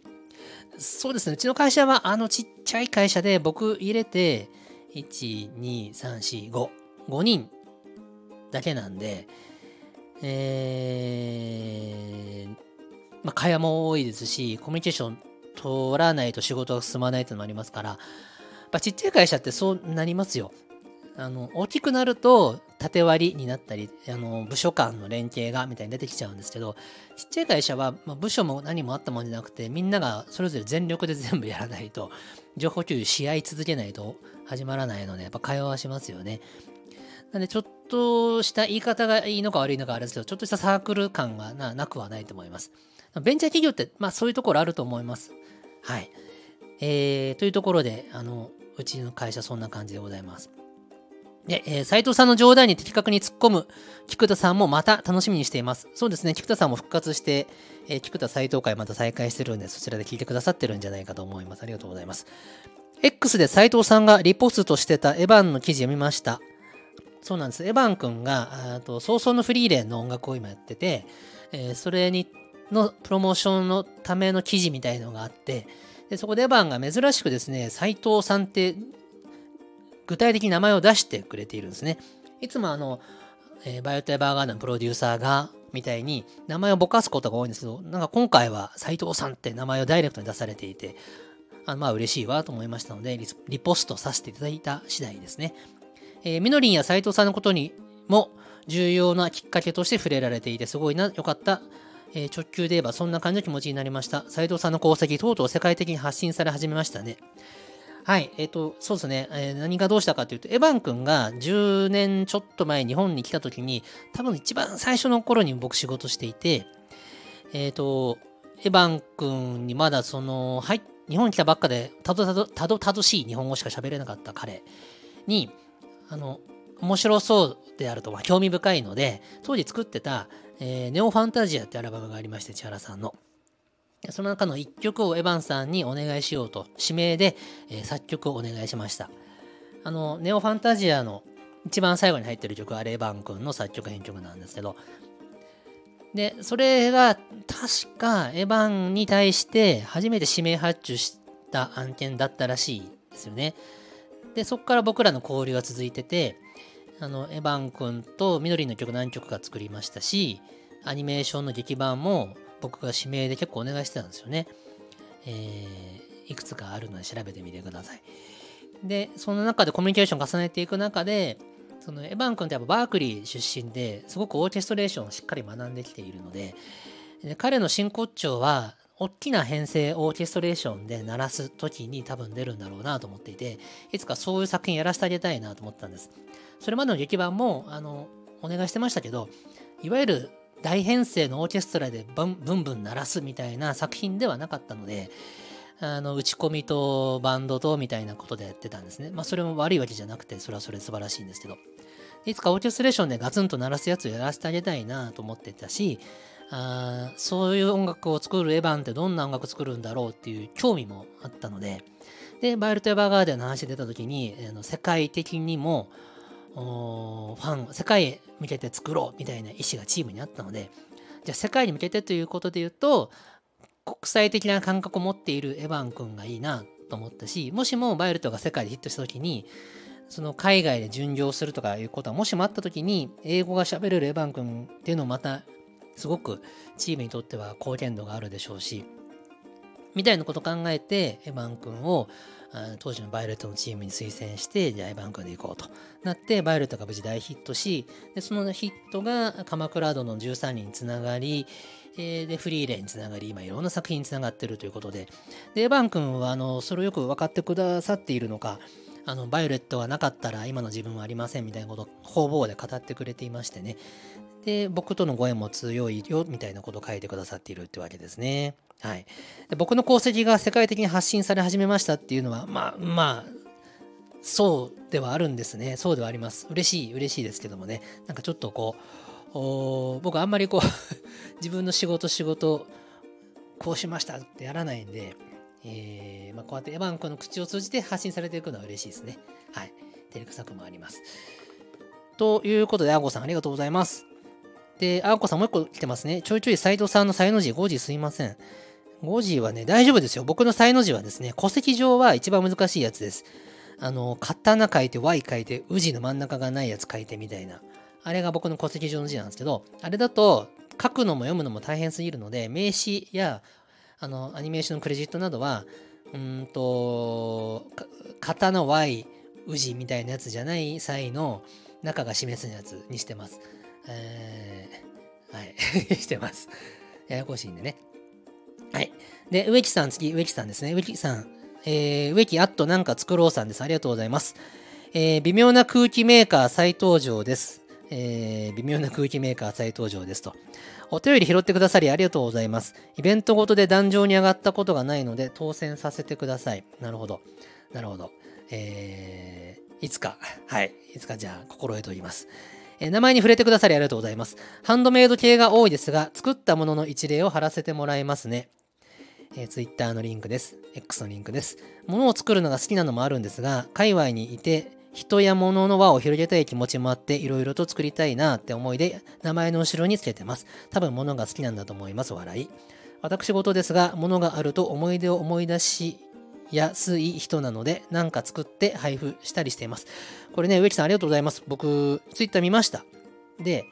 そうですね、うちの会社はあのちっちゃい会社で僕入れて、1、2、3、4、5、5人だけなんで、えー、まあ、会話も多いですし、コミュニケーション取らないと仕事が進まないっていうのもありますから、ぱちっちゃい会社ってそうなりますよ。あの、大きくなると、縦割りになったり、あの、部署間の連携が、みたいに出てきちゃうんですけど、ちっちゃい会社は、まあ、部署も何もあったもんじゃなくて、みんながそれぞれ全力で全部やらないと、情報共有し合い続けないと始まらないので、やっぱ会話はしますよね。なんで、ちょっとした言い方がいいのか悪いのかあれですけど、ちょっとしたサークル感がなくはないと思います。ベンチャー企業って、まあそういうところあると思います。はい。えー、というところで、あの、うちの会社そんな感じでございます。で、えー、斉藤さんの冗談に的確に突っ込む菊田さんもまた楽しみにしています。そうですね、菊田さんも復活して、えー、菊田斎藤会また再開してるんで、そちらで聞いてくださってるんじゃないかと思います。ありがとうございます。X で斉藤さんがリポストしてたエヴァンの記事読みました。そうなんです。エヴァン君が、と早々のフリーレンの音楽を今やってて、えー、それにのプロモーションのための記事みたいのがあって、でそこでエヴァンが珍しくですね、斉藤さんって具体的に名前を出してくれているんですね。いつもあの、えー、バイオテーバーガードのプロデューサーが、みたいに名前をぼかすことが多いんですけど、なんか今回は斉藤さんって名前をダイレクトに出されていて、あまあ嬉しいわと思いましたのでリ、リポストさせていただいた次第ですね。えー、みのりんや斉藤さんのことにも重要なきっかけとして触れられていて、すごいな、よかった。えー、直球で言えばそんな感じの気持ちになりました。斉藤さんの功績、とうとう世界的に発信され始めましたね。はい、えっ、ー、と、そうですね、えー、何がどうしたかというと、エヴァン君が10年ちょっと前日本に来た時に、多分一番最初の頃に僕仕事していて、えっ、ー、と、エヴァン君にまだその、はい、日本に来たばっかで、たどたど、たどたどしい日本語しか喋れなかった彼に、あの、面白そうであると、まあ、興味深いので、当時作ってた、えー、ネオファンタジアってアルバムがありまして、千原さんの。その中の1曲をエヴァンさんにお願いしようと指名で、えー、作曲をお願いしました。あの、ネオファンタジアの一番最後に入ってる曲はレバン君の作曲編曲なんですけど、で、それが確かエヴァンに対して初めて指名発注した案件だったらしいですよね。で、そこから僕らの交流が続いてて、あの、エヴァン君と緑の曲何曲か作りましたし、アニメーションの劇版も僕が指名で結構お願いしてたんですよね。えー、いくつかあるので調べてみてください。で、その中でコミュニケーション重ねていく中で、そのエヴァン君ってやっぱバークリー出身ですごくオーケストレーションをしっかり学んできているので、で彼の真骨頂は大きな編成オーケストレーションで鳴らす時に多分出るんだろうなと思っていて、いつかそういう作品やらせてあげたいなと思ったんです。それまでの劇版も、あの、お願いしてましたけど、いわゆる大編成のオーケストラでブンブンブン鳴らすみたいな作品ではなかったので、あの打ち込みとバンドとみたいなことでやってたんですね。まあそれも悪いわけじゃなくて、それはそれ素晴らしいんですけど。いつかオーケストレーションでガツンと鳴らすやつをやらせてあげたいなと思ってたし、あそういう音楽を作るエヴァンってどんな音楽作るんだろうっていう興味もあったので、で、バイルト・エヴァーガーデンの話出た時に、あの世界的にも、ファン、世界へ向けて作ろうみたいな意思がチームにあったので、じゃあ世界に向けてということで言うと、国際的な感覚を持っているエヴァン君がいいなと思ったし、もしもバイルトが世界でヒットした時に、その海外で巡業するとかいうことはもしもあった時に、英語が喋れるエヴァン君っていうのもまた、すごくチームにとっては貢献度があるでしょうし、みたいなこと考えて、エヴァン君を当時のバイオレットのチームに推薦して、じゃあエヴァン君で行こうとなって、バイオレットが無事大ヒットし、でそのヒットが鎌倉殿の13人につながり、え、で、フリーレンにつながり、今いろんな作品につながってるということで、で、エヴァン君は、あの、それをよく分かってくださっているのか、あの、バイオレットがなかったら今の自分はありませんみたいなことを方々で語ってくれていましてね。で、僕とのご縁も強いよみたいなことを書いてくださっているってわけですね。はい、で僕の功績が世界的に発信され始めましたっていうのは、まあまあ、そうではあるんですね。そうではあります。嬉しい、嬉しいですけどもね。なんかちょっとこう、僕あんまりこう 自分の仕事、仕事、こうしましたってやらないんで、えーまあ、こうやってエヴァンコの口を通じて発信されていくのは嬉しいですね。はい。照れくさくもあります。ということで、アゴさんありがとうございます。で、あこさんもう一個来てますね。ちょいちょい斎藤さんの才の字5時すいません。5時はね、大丈夫ですよ。僕の才の字はですね、戸籍上は一番難しいやつです。あの、刀書いて Y 書いて、宇治の真ん中がないやつ書いてみたいな。あれが僕の戸籍上の字なんですけど、あれだと書くのも読むのも大変すぎるので、名詞やあのアニメーションのクレジットなどは、うんと、型の Y、宇治みたいなやつじゃない際の中が示すやつにしてます。えー、はい、してます。ややこしいんでね。はい。で、植木さん、次、植木さんですね。植木さん、えー、植木あっとなんか作ろうさんです。ありがとうございます。えー、微妙な空気メーカー再登場です。えー、微妙な空気メーカー再登場ですと。お便り拾ってくださりありがとうございます。イベントごとで壇上に上がったことがないので当選させてください。なるほど。なるほど。えー、いつか、はい。いつかじゃあ心得ております。えー、名前に触れてくださりありがとうございます。ハンドメイド系が多いですが、作ったものの一例を貼らせてもらいますね。えー、Twitter のリンクです。X のリンクです。物を作るのが好きなのもあるんですが、界隈にいて、人や物の輪を広げたい気持ちもあって、いろいろと作りたいなって思いで、名前の後ろにつけてます。多分物が好きなんだと思います。笑い。私事ですが、物があると思い出を思い出しやすい人なので、なんか作って配布したりしています。これね、植木さんありがとうございます。僕、ツイッター見ました。で、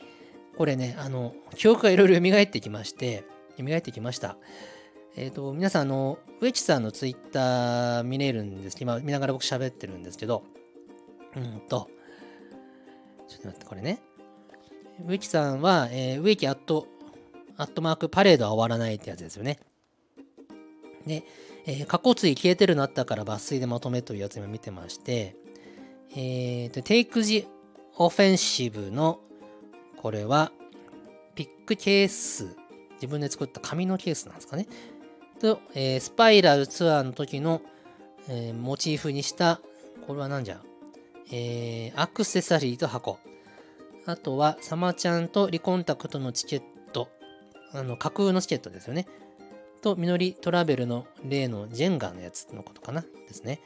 これね、あの、記憶がいろいろ蘇ってきまして、蘇ってきました。えっ、ー、と、皆さん、あの、植木さんのツイッター見れるんですけど今見ながら僕喋ってるんですけど、うんと、ちょっと待って、これね。植木さんは、えー、植木アット、アットマークパレードは終わらないってやつですよね。で、えー、過去追消えてるのあったから抜粋でまとめというやつ今見てまして、えーと、テイクジオフェンシブの、これは、ピックケース、自分で作った紙のケースなんですかね。と、えー、スパイラルツアーの時の、えー、モチーフにした、これは何じゃ？えー、アクセサリーと箱。あとは、サマちゃんとリコンタクトのチケット。あの、架空のチケットですよね。と、みのりトラベルの例のジェンガのやつのことかな？ですね。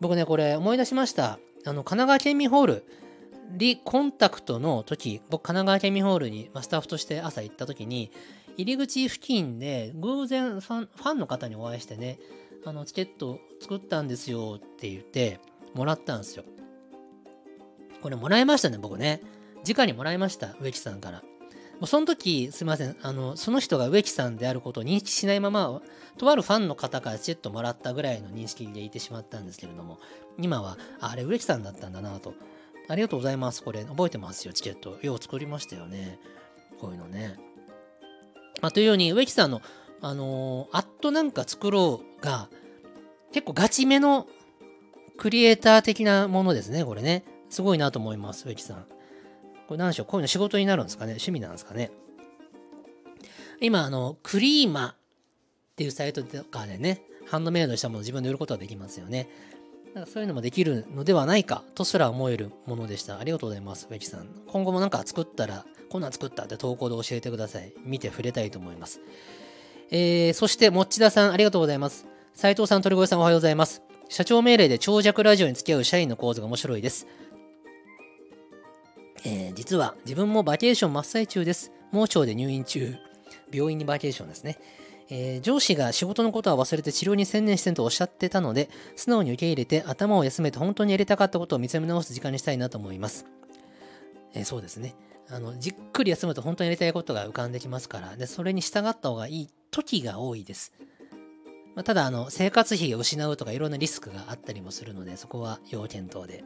僕ね、これ思い出しました。あの、神奈川県民ホール、リコンタクトの時、僕、神奈川県民ホールにスタッフとして朝行った時に、入り口付近で偶然ファンファンの方にお会いしてね、あの、チケット作ったんですよって言って、もらったんですよ。これもらいましたね、僕ね。直にもらいました、植木さんから。もうその時、すいません、あの、その人が植木さんであることを認識しないまま、とあるファンの方からチケットもらったぐらいの認識でいてしまったんですけれども、今は、あれ植木さんだったんだなと。ありがとうございます。これ、覚えてますよ、チケット。よう作りましたよね。こういうのね。まあ、というように、植木さんの、あのー、あっとなんか作ろうが、結構ガチめのクリエイター的なものですね、これね。すごいなと思います、植木さん。これ何でしょうこういうの仕事になるんですかね趣味なんですかね今、あの、クリーマっていうサイトとかでね、ハンドメイドしたものを自分で売ることができますよね。だかそういうのもできるのではないかとすら思えるものでした。ありがとうございます、植木さん。今後もなんか作ったら、こんなん作ったって投稿で教えてください。見て触れたいと思います。えー、そして、もっちださん、ありがとうございます。斉藤さん、鳥越さん、おはようございます。社長命令で長尺ラジオに付き合う社員の構図が面白いです。えー、実は自分もバケーション真っ最中です。盲腸で入院中。病院にバケーションですね。えー、上司が仕事のことは忘れて治療に専念してるとおっしゃってたので、素直に受け入れて頭を休めて本当にやりたかったことを見つめ直す時間にしたいなと思います。えー、そうですね。あの、じっくり休むと本当にやりたいことが浮かんできますから、で、それに従った方がいい時が多いです。まあ、ただ、あの、生活費を失うとかいろんなリスクがあったりもするので、そこは要検討で。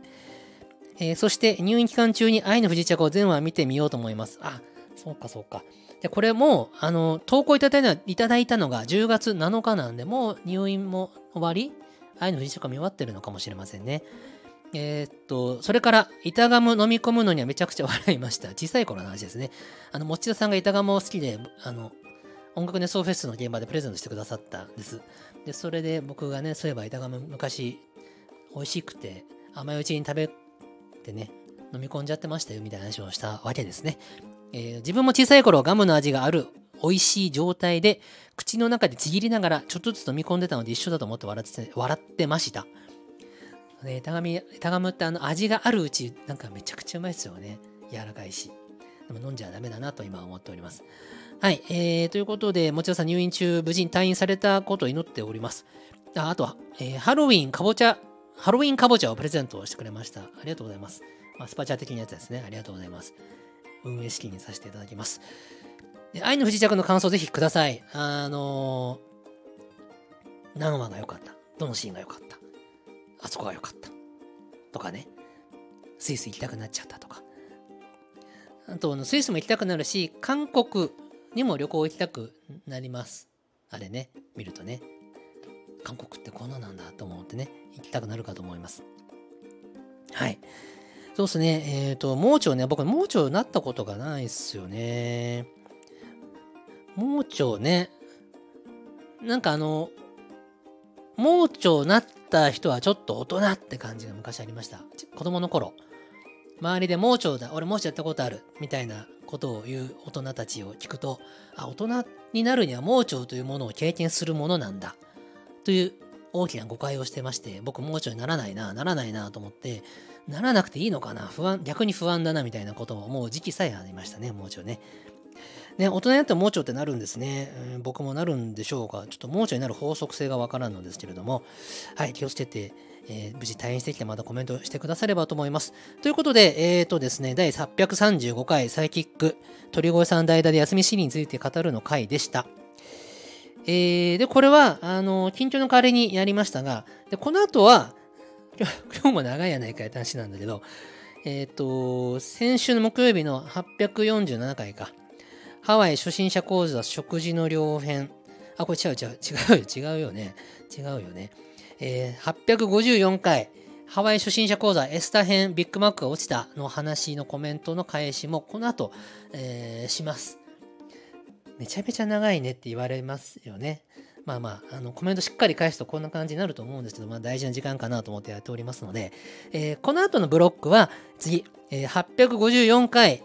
えー、そして入院期間中に愛の不時着を全話見てみようと思います。あ、そうかそうか。で、これも、あの、投稿いただいたいただいたのが10月7日なんで、もう入院も終わり愛の不時着が見終わってるのかもしれませんね。えー、っと、それから、板ガム飲み込むのにはめちゃくちゃ笑いました。小さい頃の話ですね。あの、持田さんが板ガムを好きで、あの、音楽ネストフェスの現場でプレゼントしてくださったんです。で、それで僕がね、そういえば板ガム昔美味しくて甘いうちに食べってね、飲み込んじゃってましたよみたいな話をしたわけですね。えー、自分も小さい頃ガムの味がある美味しい状態で口の中でちぎりながらちょっとずつ飲み込んでたので一緒だと思って笑って笑ってました。ね、タガミタガムってあの味があるうちなんかめちゃくちゃうまいですよね。柔らかいし。でも飲んじゃダメだなと今思っております。はい、えー、ということで、もちろんさん入院中無事に退院されたことを祈っております。ああとは、えー、ハロウィンかぼちゃハロウィンかぼちゃをプレゼントしてくれました。ありがとうございます。まあ、スパチャ的なやつですね。ありがとうございます。運営資金にさせていただきます。愛の不時着の感想ぜひください。あのー、何話が良かった？どのシーンが良かった？あそこが良かった？とかね。スイス行きたくなっちゃったとか。あと、スイスも行きたくなるし、韓国にも旅行行きたくなります。あれね、見るとね。韓国ってこんななんだと思ってね、行きたくなるかと思います。はい。そうですね。えっ、ー、と、盲腸ね、僕、盲腸になったことがないっすよね。盲腸ね。なんかあの、盲腸なった人はちょっと大人って感じが昔ありました。子供の頃。周りで盲腸だ、俺盲腸やったことある、みたいなことを言う大人たちを聞くと、あ、大人になるには盲腸というものを経験するものなんだ。という大きな誤解をしてまして、僕盲腸にならないな、ならないなと思って、ならなくていいのかな不安、逆に不安だなみたいなことを思う時期さえありましたね、盲腸ね。ね、大人になっても盲腸ってなるんですね、うん。僕もなるんでしょうか。ちょっと盲腸になる法則性がわからんのですけれども、はい、気をつけて、えー、無事退院してきてまたコメントしてくださればと思います。ということで、えっ、ー、とですね、第835回サイキック、鳥越さん代打で休みシーンについて語るの回でした。えー、で、これは、あの、緊張の代わりにやりましたが、で、この後は、今日も長いやないかいって話なんだけど、えっ、ー、と、先週の木曜日の847回か。ハワイ初心者講座食事の両編。あ、これ違う違う、違うよ、違うよね。違うよね。えー、854回。ハワイ初心者講座エスタ編ビッグマックが落ちたの話のコメントの返しもこの後、えー、します。めちゃめちゃ長いねって言われますよね。まあまあ、あの、コメントしっかり返すとこんな感じになると思うんですけど、まあ大事な時間かなと思ってやっておりますので、えー、この後のブロックは次、えー、854回、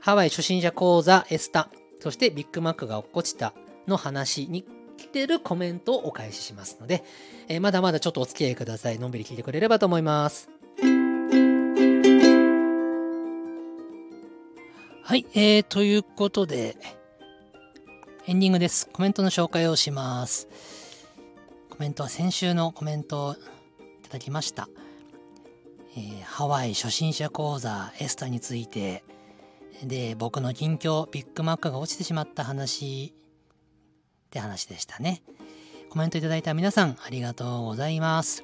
ハワイ初心者講座エスタ、そしてビッグマックが落っこちたの話に来てるコメントをお返ししますので、えー、まだまだちょっとお付き合いください。のんびり聞いてくれればと思います。はい、えー、ということで、エンディングです。コメントの紹介をします。コメントは先週のコメントをいただきました。えー、ハワイ初心者講座エスタについて、で、僕の近況、ビッグマックが落ちてしまった話って話でしたね。コメントいただいた皆さん、ありがとうございます。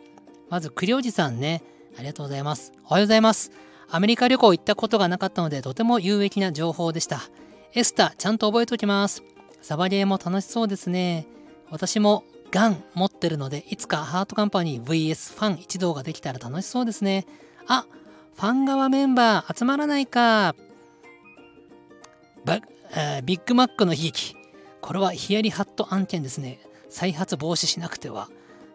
まず、栗おじさんね、ありがとうございます。おはようございます。アメリカ旅行行ったことがなかったので、とても有益な情報でした。エスタ、ちゃんと覚えておきます。サバゲーも楽しそうですね。私もガン持ってるので、いつかハートカンパニー VS ファン一同ができたら楽しそうですね。あ、ファン側メンバー集まらないか。バビッグマックの悲劇。これはヒヤリハット案件ですね。再発防止しなくては。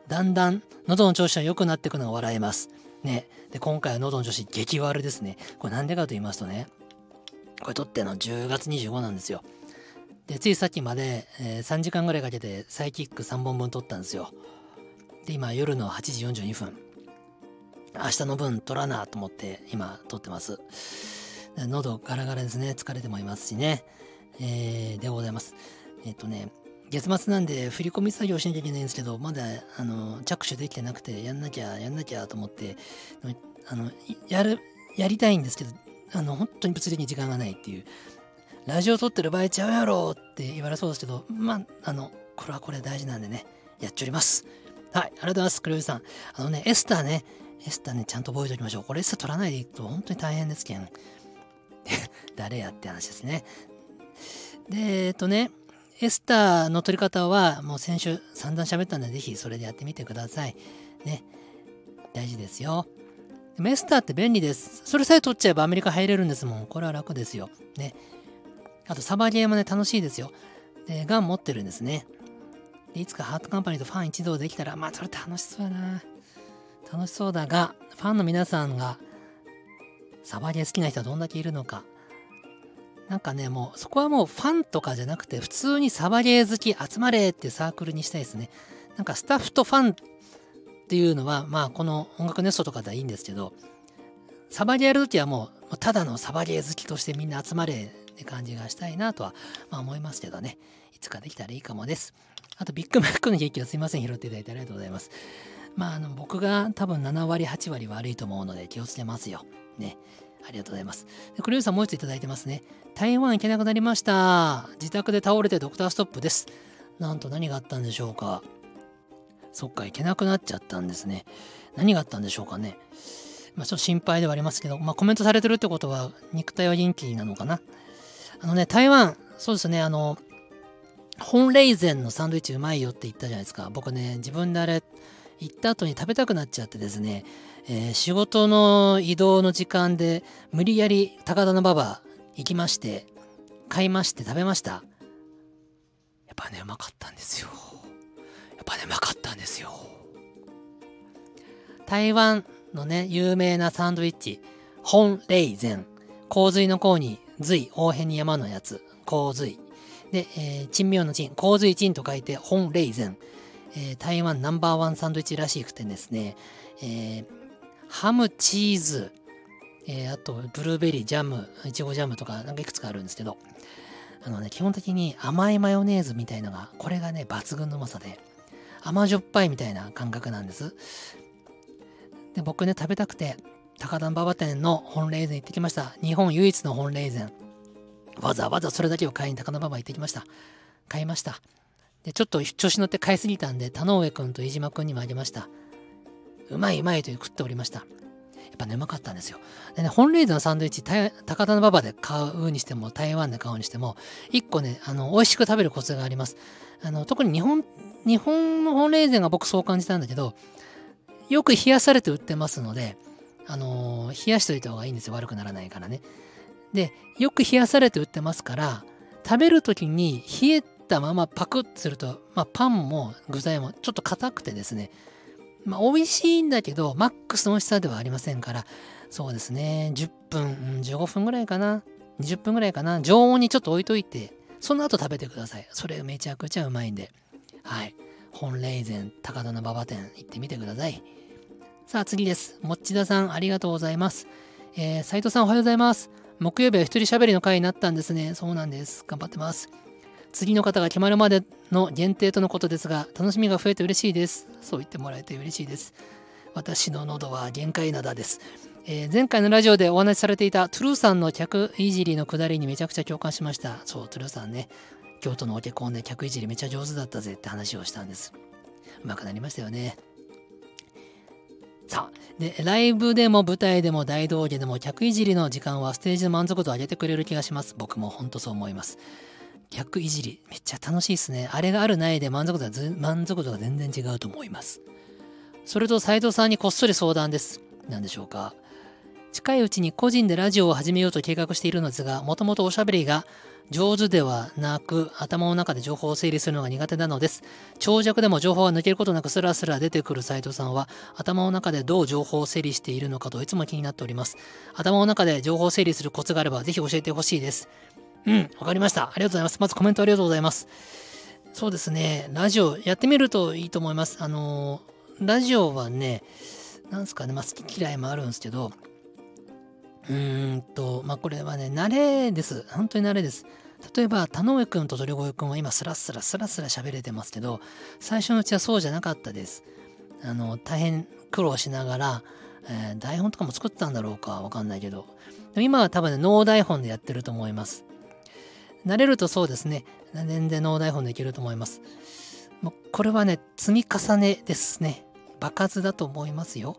だんだん喉の調子が良くなっていくのが笑えます。ね。で、今回は喉の調子激悪ですね。これなんでかと言いますとね、これ撮っての10月25なんですよ。で、ついさっきまで、えー、3時間ぐらいかけてサイキック3本分撮ったんですよ。で、今夜の8時42分。明日の分撮らなと思って今撮ってます。喉ガラガラですね。疲れてもいますしね。えー、でございます。えっ、ー、とね、月末なんで振り込み作業しなきゃいけないんですけど、まだあの着手できてなくて、やんなきゃ、やんなきゃと思って、あのやる、やりたいんですけど、あの本当に物理的に時間がないっていう。ラジオ撮ってる場合ちゃうやろって言われそうですけど、まあ、あの、これはこれ大事なんでね、やっちょります。はい、ありがとうございます、クリオさん。あのね、エスターね、エスターね、ちゃんと覚えておきましょう。これエスター取らないでいくと本当に大変ですけん。誰やって話ですね。で、えっとね、エスターの取り方はもう先週散々喋ったんで、ぜひそれでやってみてください。ね。大事ですよ。でもエスターって便利です。それさえ取っちゃえばアメリカ入れるんですもん。これは楽ですよ。ね。あとサバゲーもね、楽しいですよ。で、ガン持ってるんですね。でいつかハートカンパニーとファン一同できたら、まあ、それ楽しそうやな。楽しそうだが、ファンの皆さんが、サバゲー好きな人はどんだけいるのか。なんかね、もう、そこはもうファンとかじゃなくて、普通にサバゲー好き集まれってサークルにしたいですね。なんかスタッフとファンっていうのは、まあ、この音楽ネストとかではいいんですけど、サバゲーやるときはもう、ただのサバゲー好きとしてみんな集まれって感じがしたいなとは、まあ、思いますけどね。いつかできたらいいかもです。あと、ビッグマックのケーキはすいません。拾っていただいてありがとうございます。まあ、あの僕が多分7割、8割悪いと思うので気をつけますよ。ね。ありがとうございます。でクリューさんもう一ついただいてますね。台湾行けなくなりました。自宅で倒れてドクターストップです。なんと何があったんでしょうか。そっか、行けなくなっちゃったんですね。何があったんでしょうかね。まあ、ちょっと心配ではありますけど、まあ、コメントされてるってことは、肉体は元気なのかな。あのね、台湾、そうですね、あの、本レイゼンのサンドイッチうまいよって言ったじゃないですか。僕ね、自分であれ、行った後に食べたくなっちゃってですね、えー、仕事の移動の時間で無理やり高田馬場行きまして、買いまして食べました。やっぱね、うまかったんですよ。やっぱね、うまかったんですよ。台湾のね、有名なサンドイッチ、本レイゼン。洪水の洪に隋、大変に山のやつ、洪水。で、えー、珍妙の珍、洪水珍と書いて本レイゼン。えー、台湾ナンバーワンサンドイッチらしくてですね、えー、ハム、チーズ、えー、あとブルーベリー、ジャム、いちごジャムとかなんかいくつかあるんですけど、あのね、基本的に甘いマヨネーズみたいのが、これがね、抜群のうまさで、甘じょっぱいみたいな感覚なんです。で、僕ね、食べたくて、高田馬場店の本レーゼン行ってきました。日本唯一の本レーゼン。わざわざそれだけを買いに高田馬場行ってきました。買いました。で、ちょっと調子乗って買いすぎたんで、田上くんと飯島くんにもあげました。うまいうまいと食っておりました。やっぱね、うまかったんですよ。でね、本レーズのサンドイッチ、高田馬場で買うにしても、台湾で買うにしても、一個ね、あの、美味しく食べるコツがあります。あの、特に日本、日本の本レーゼンが僕そう感じたんだけど、よく冷やされて売ってますので、あの、冷やしといた方がいいんですよ。悪くならないからね。で、よく冷やされて売ってますから、食べるときに冷えたままパクッとすると、まあ、パンも具材もちょっと硬くてですね、まあ、美味しいんだけど、マックスの美味しさではありませんから、そうですね、10分、15分ぐらいかな、20分ぐらいかな、常温にちょっと置いといて、その後食べてください。それめちゃくちゃうまいんで。はい。本レイゼン高田の馬場店行ってみてください。さあ次です。もっちださんありがとうございます。えー、斉藤さんおはようございます。木曜日は一人喋りの回になったんですね。そうなんです。頑張ってます。次の方が決まるまでの限定とのことですが、楽しみが増えて嬉しいです。そう言ってもらえて嬉しいです。私の喉は限界灘です。えー、前回のラジオでお話しされていたトゥルーさんの客いじりのくだりにめちゃくちゃ共感しました。そう、トゥルーさんね、京都のお結婚で客いじりめちゃ上手だったぜって話をしたんです。うまくなりましたよね。さあ、で、ライブでも舞台でも大道芸でも客いじりの時間はステージの満足度を上げてくれる気がします。僕も本当そう思います。客いじり、めっちゃ楽しいですね。あれがあるないで満足度が満足度が全然違うと思います。それと斉藤さんにこっそり相談です。何でしょうか。近いうちに個人でラジオを始めようと計画しているのですが、もともとおしゃべりが上手ではなく、頭の中で情報を整理するのが苦手なのです。長尺でも情報が抜けることなくスラスラ出てくる斉藤さんは、頭の中でどう情報を整理しているのかといつも気になっております。頭の中で情報を整理するコツがあれば、ぜひ教えてほしいです。うん、わかりました。ありがとうございます。まずコメントありがとうございます。そうですね、ラジオやってみるといいと思います。あのラジオはね、なんすかね、まあ、好き嫌いもあるんですけど、うーんと、まあ、これはね、慣れです。本当に慣れです。例えば、田上くんと鳥越くんは今、スラスラスラスラ喋れてますけど、最初のうちはそうじゃなかったです。あの、大変苦労しながら、えー、台本とかも作ったんだろうかわかんないけど、今は多分ね、ノー台本でやってると思います。慣れるとそうですね、全然脳台本できると思います。もうこれはね、積み重ねですね。場数だと思いますよ。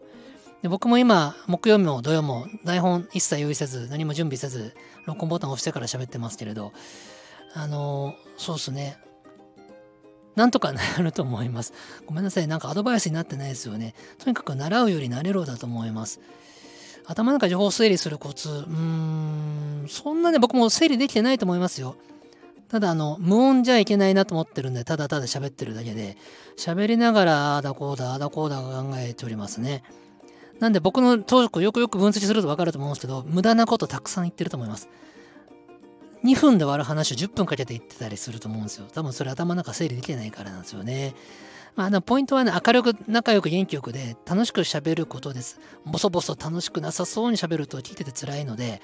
で僕も今、木曜日も土曜も台本一切用意せず、何も準備せず、録音ボタンを押してから喋ってますけれど、あのー、そうっすね。なんとか なると思います。ごめんなさい。なんかアドバイスになってないですよね。とにかく習うより慣れろだと思います。頭の中情報整理するコツ、うーん、そんなね、僕も整理できてないと思いますよ。ただ、あの、無音じゃいけないなと思ってるんで、ただただ喋ってるだけで、喋りながら、ああだこうだ、ああだこうだ考えておりますね。なんで僕のトークよくよく分析するとわかると思うんですけど、無駄なことたくさん言ってると思います。2分で終わる話を10分かけて言ってたりすると思うんですよ。多分それ頭の中整理できてないからなんですよね。まあ、ポイントはね、明るく、仲良く元気よくで、楽しく喋ることです。ボソボソ楽しくなさそうに喋ると聞いてて辛いので、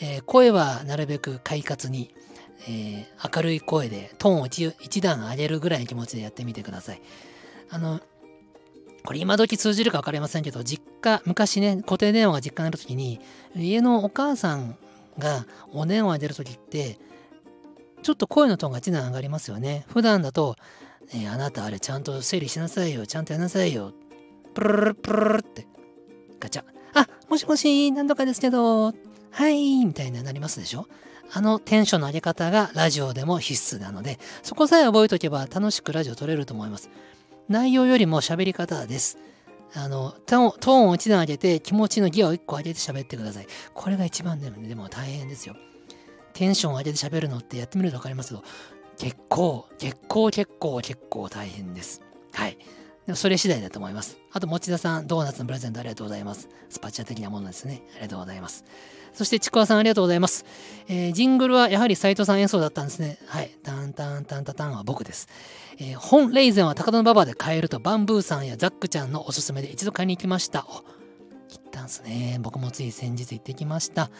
えー、声はなるべく快活に、えー、明るい声で、トーンを一一段上げるぐらいの気持ちでやってみてください。あの、これ今時通じるか分かりませんけど、実家、昔ね、固定電話が実家にある時に、家のお母さんがお電話に出る時って、ちょっと声のトーンが一段上がりますよね。普段だと、えー、あなたあれちゃんと整理しなさいよ、ちゃんとやなさいよ。プルルルプルルって、ガチャ。あ、もしもし、何とかですけど、はい、みたいになりますでしょあのテンションの上げ方がラジオでも必須なので、そこさえ覚えておけば楽しくラジオ撮れると思います。内容よりも喋り方です。あの、トーンを一段上げて気持ちのギアを一個上げて喋ってください。これが一番でも、でも大変ですよ。テンションを上げて喋るのってやってみると分かりますけど、結構、結構、結構、結構大変です。はい。でもそれ次第だと思います。あと、持田さん、ドーナツのプレゼントありがとうございます。スパチャ的なものですね。ありがとうございます。そして、ちくわさんありがとうございます。えー、ジングルはやはり斎藤さん演奏だったんですね。はい。タンタンタンタタンは僕です。えー、本レイゼンは高田馬場で買えるとバンブーさんやザックちゃんのおすすめで一度買いに行きました。お、切ったんすね。僕もつい先日行ってきました。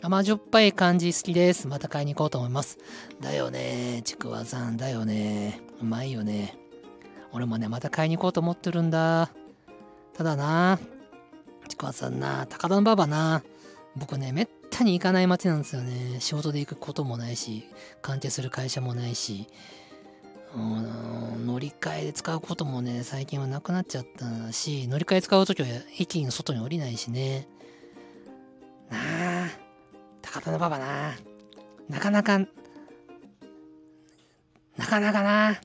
甘じょっぱい感じ好きです。また買いに行こうと思います。だよね。ちくわさん、だよね。うまいよね。俺もね、また買いに行こうと思ってるんだ。ただな、ちくわさんな、高田馬場な、僕ね、めったに行かない街なんですよね。仕事で行くこともないし、関係する会社もないし、うん乗り換えで使うこともね、最近はなくなっちゃったし、乗り換え使うときは駅の外に降りないしね。なあ、高田馬場な。なかなか、なかなかな。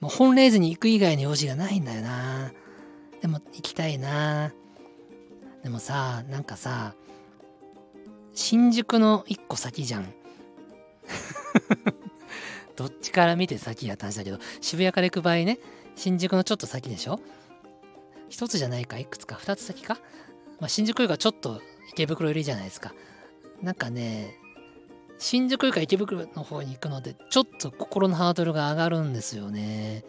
もう本レーズに行く以外の用事がないんだよな。でも行きたいな。でもさ、なんかさ、新宿の一個先じゃん。どっちから見て先やった話だけど、渋谷から行く場合ね、新宿のちょっと先でしょ？一つじゃないかいくつか？二つ先か？まあ、新宿よりかちょっと池袋寄りじゃないですか。なんかね、新宿か池袋の方に行くので、ちょっと心のハードルが上がるんですよね。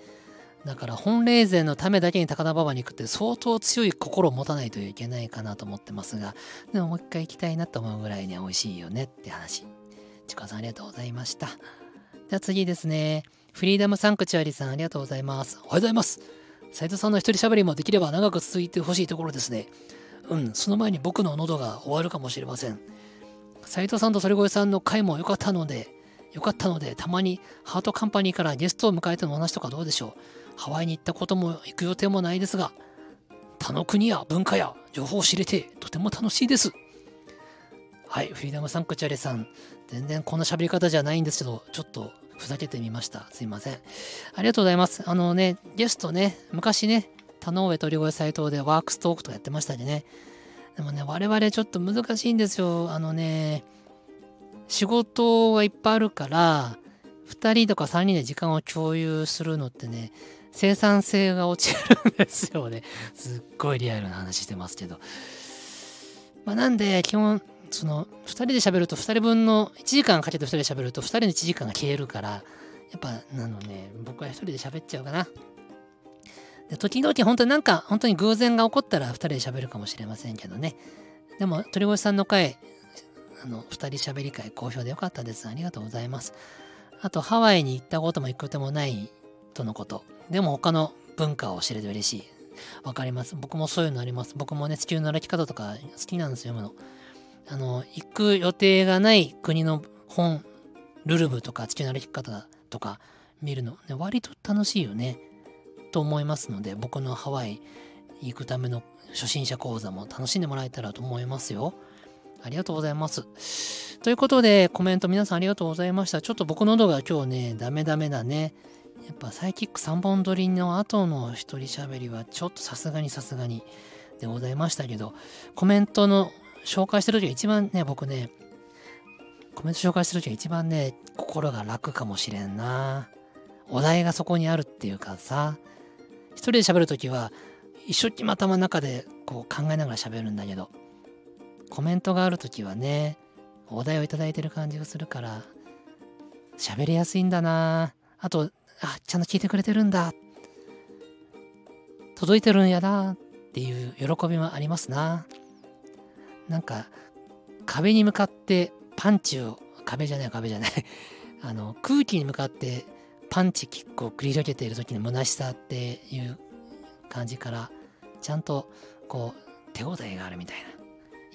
だから本霊前のためだけに高田馬場に行くって相当強い心を持たないといけないかなと思ってますが、でももう一回行きたいなと思うぐらいには美味しいよねって話。ちかさんありがとうございました。じゃあ次ですね。フリーダムサンクチュアリさんありがとうございます。おはようございます。斉藤さんの一人喋りもできれば長く続いてほしいところですね。うん、その前に僕の喉が終わるかもしれません。斉藤さんと鳥越さんの回も良かったので、良かったので、たまにハートカンパニーからゲストを迎えてのお話とかどうでしょう？ハワイに行ったことも行く予定もないですが、他の国や文化や情報を知れてとても楽しいです。はい、フリーダムサンクチャリさん、全然こんな喋り方じゃないんですけど、ちょっとふざけてみました。すいません。ありがとうございます。あのね、ゲストね、昔ね、田上鳥越斎藤でワークストークとかやってましたでね、でもね、我々ちょっと難しいんですよ。あのね、仕事がいっぱいあるから、2人とか3人で時間を共有するのってね、生産性が落ちるんですよね。すっごいリアルな話してますけど。まあ、なんで、基本、その、2人で喋ると2人分の、1時間かけて2人で喋ると2人の1時間が消えるから、やっぱ、なのね、僕は1人で喋っちゃうかな。で時々本当になんか本当に偶然が起こったら2人で喋るかもしれませんけどね。でも鳥越さんの回、あの、2人喋り会好評でよかったです。ありがとうございます。あとハワイに行ったことも行くこともないとのこと。でも他の文化を知れて嬉しい。わかります。僕もそういうのあります。僕もね、地球の歩き方とか好きなんですよ、読むの。あの、行く予定がない国の本、ルルブとか地球の歩き方とか見るの、ね、割と楽しいよね。と思いますので、僕のハワイ行くための初心者講座も楽しんでもらえたらと思いますよ。ありがとうございます。ということで、コメント皆さんありがとうございました。ちょっと僕の喉が今日ね、ダメダメだね。やっぱサイキック3本撮りの後の一人喋りはちょっとさすがにさすがにでございましたけど、コメントの紹介してる時が一番ね、僕ね、コメント紹介してる時が一番ね、心が楽かもしれんな。お題がそこにあるっていうかさ、一人で喋るときは、一生懸命頭の中でこう考えながら喋るんだけど、コメントがあるときはね、お題をいただいてる感じがするから、喋りやすいんだなあと、あ、ちゃんと聞いてくれてるんだ。届いてるんやなっていう喜びもありますな。なんか、壁に向かってパンチを、壁じゃない壁じゃない あの、空気に向かってパンチキックを繰り広げている時の虚しさっていう感じからちゃんとこう手応えがあるみたいな。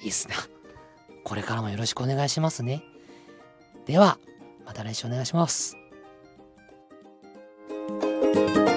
いいっすな。これからもよろしくお願いしますね。では、また来週お願いします。Thank you.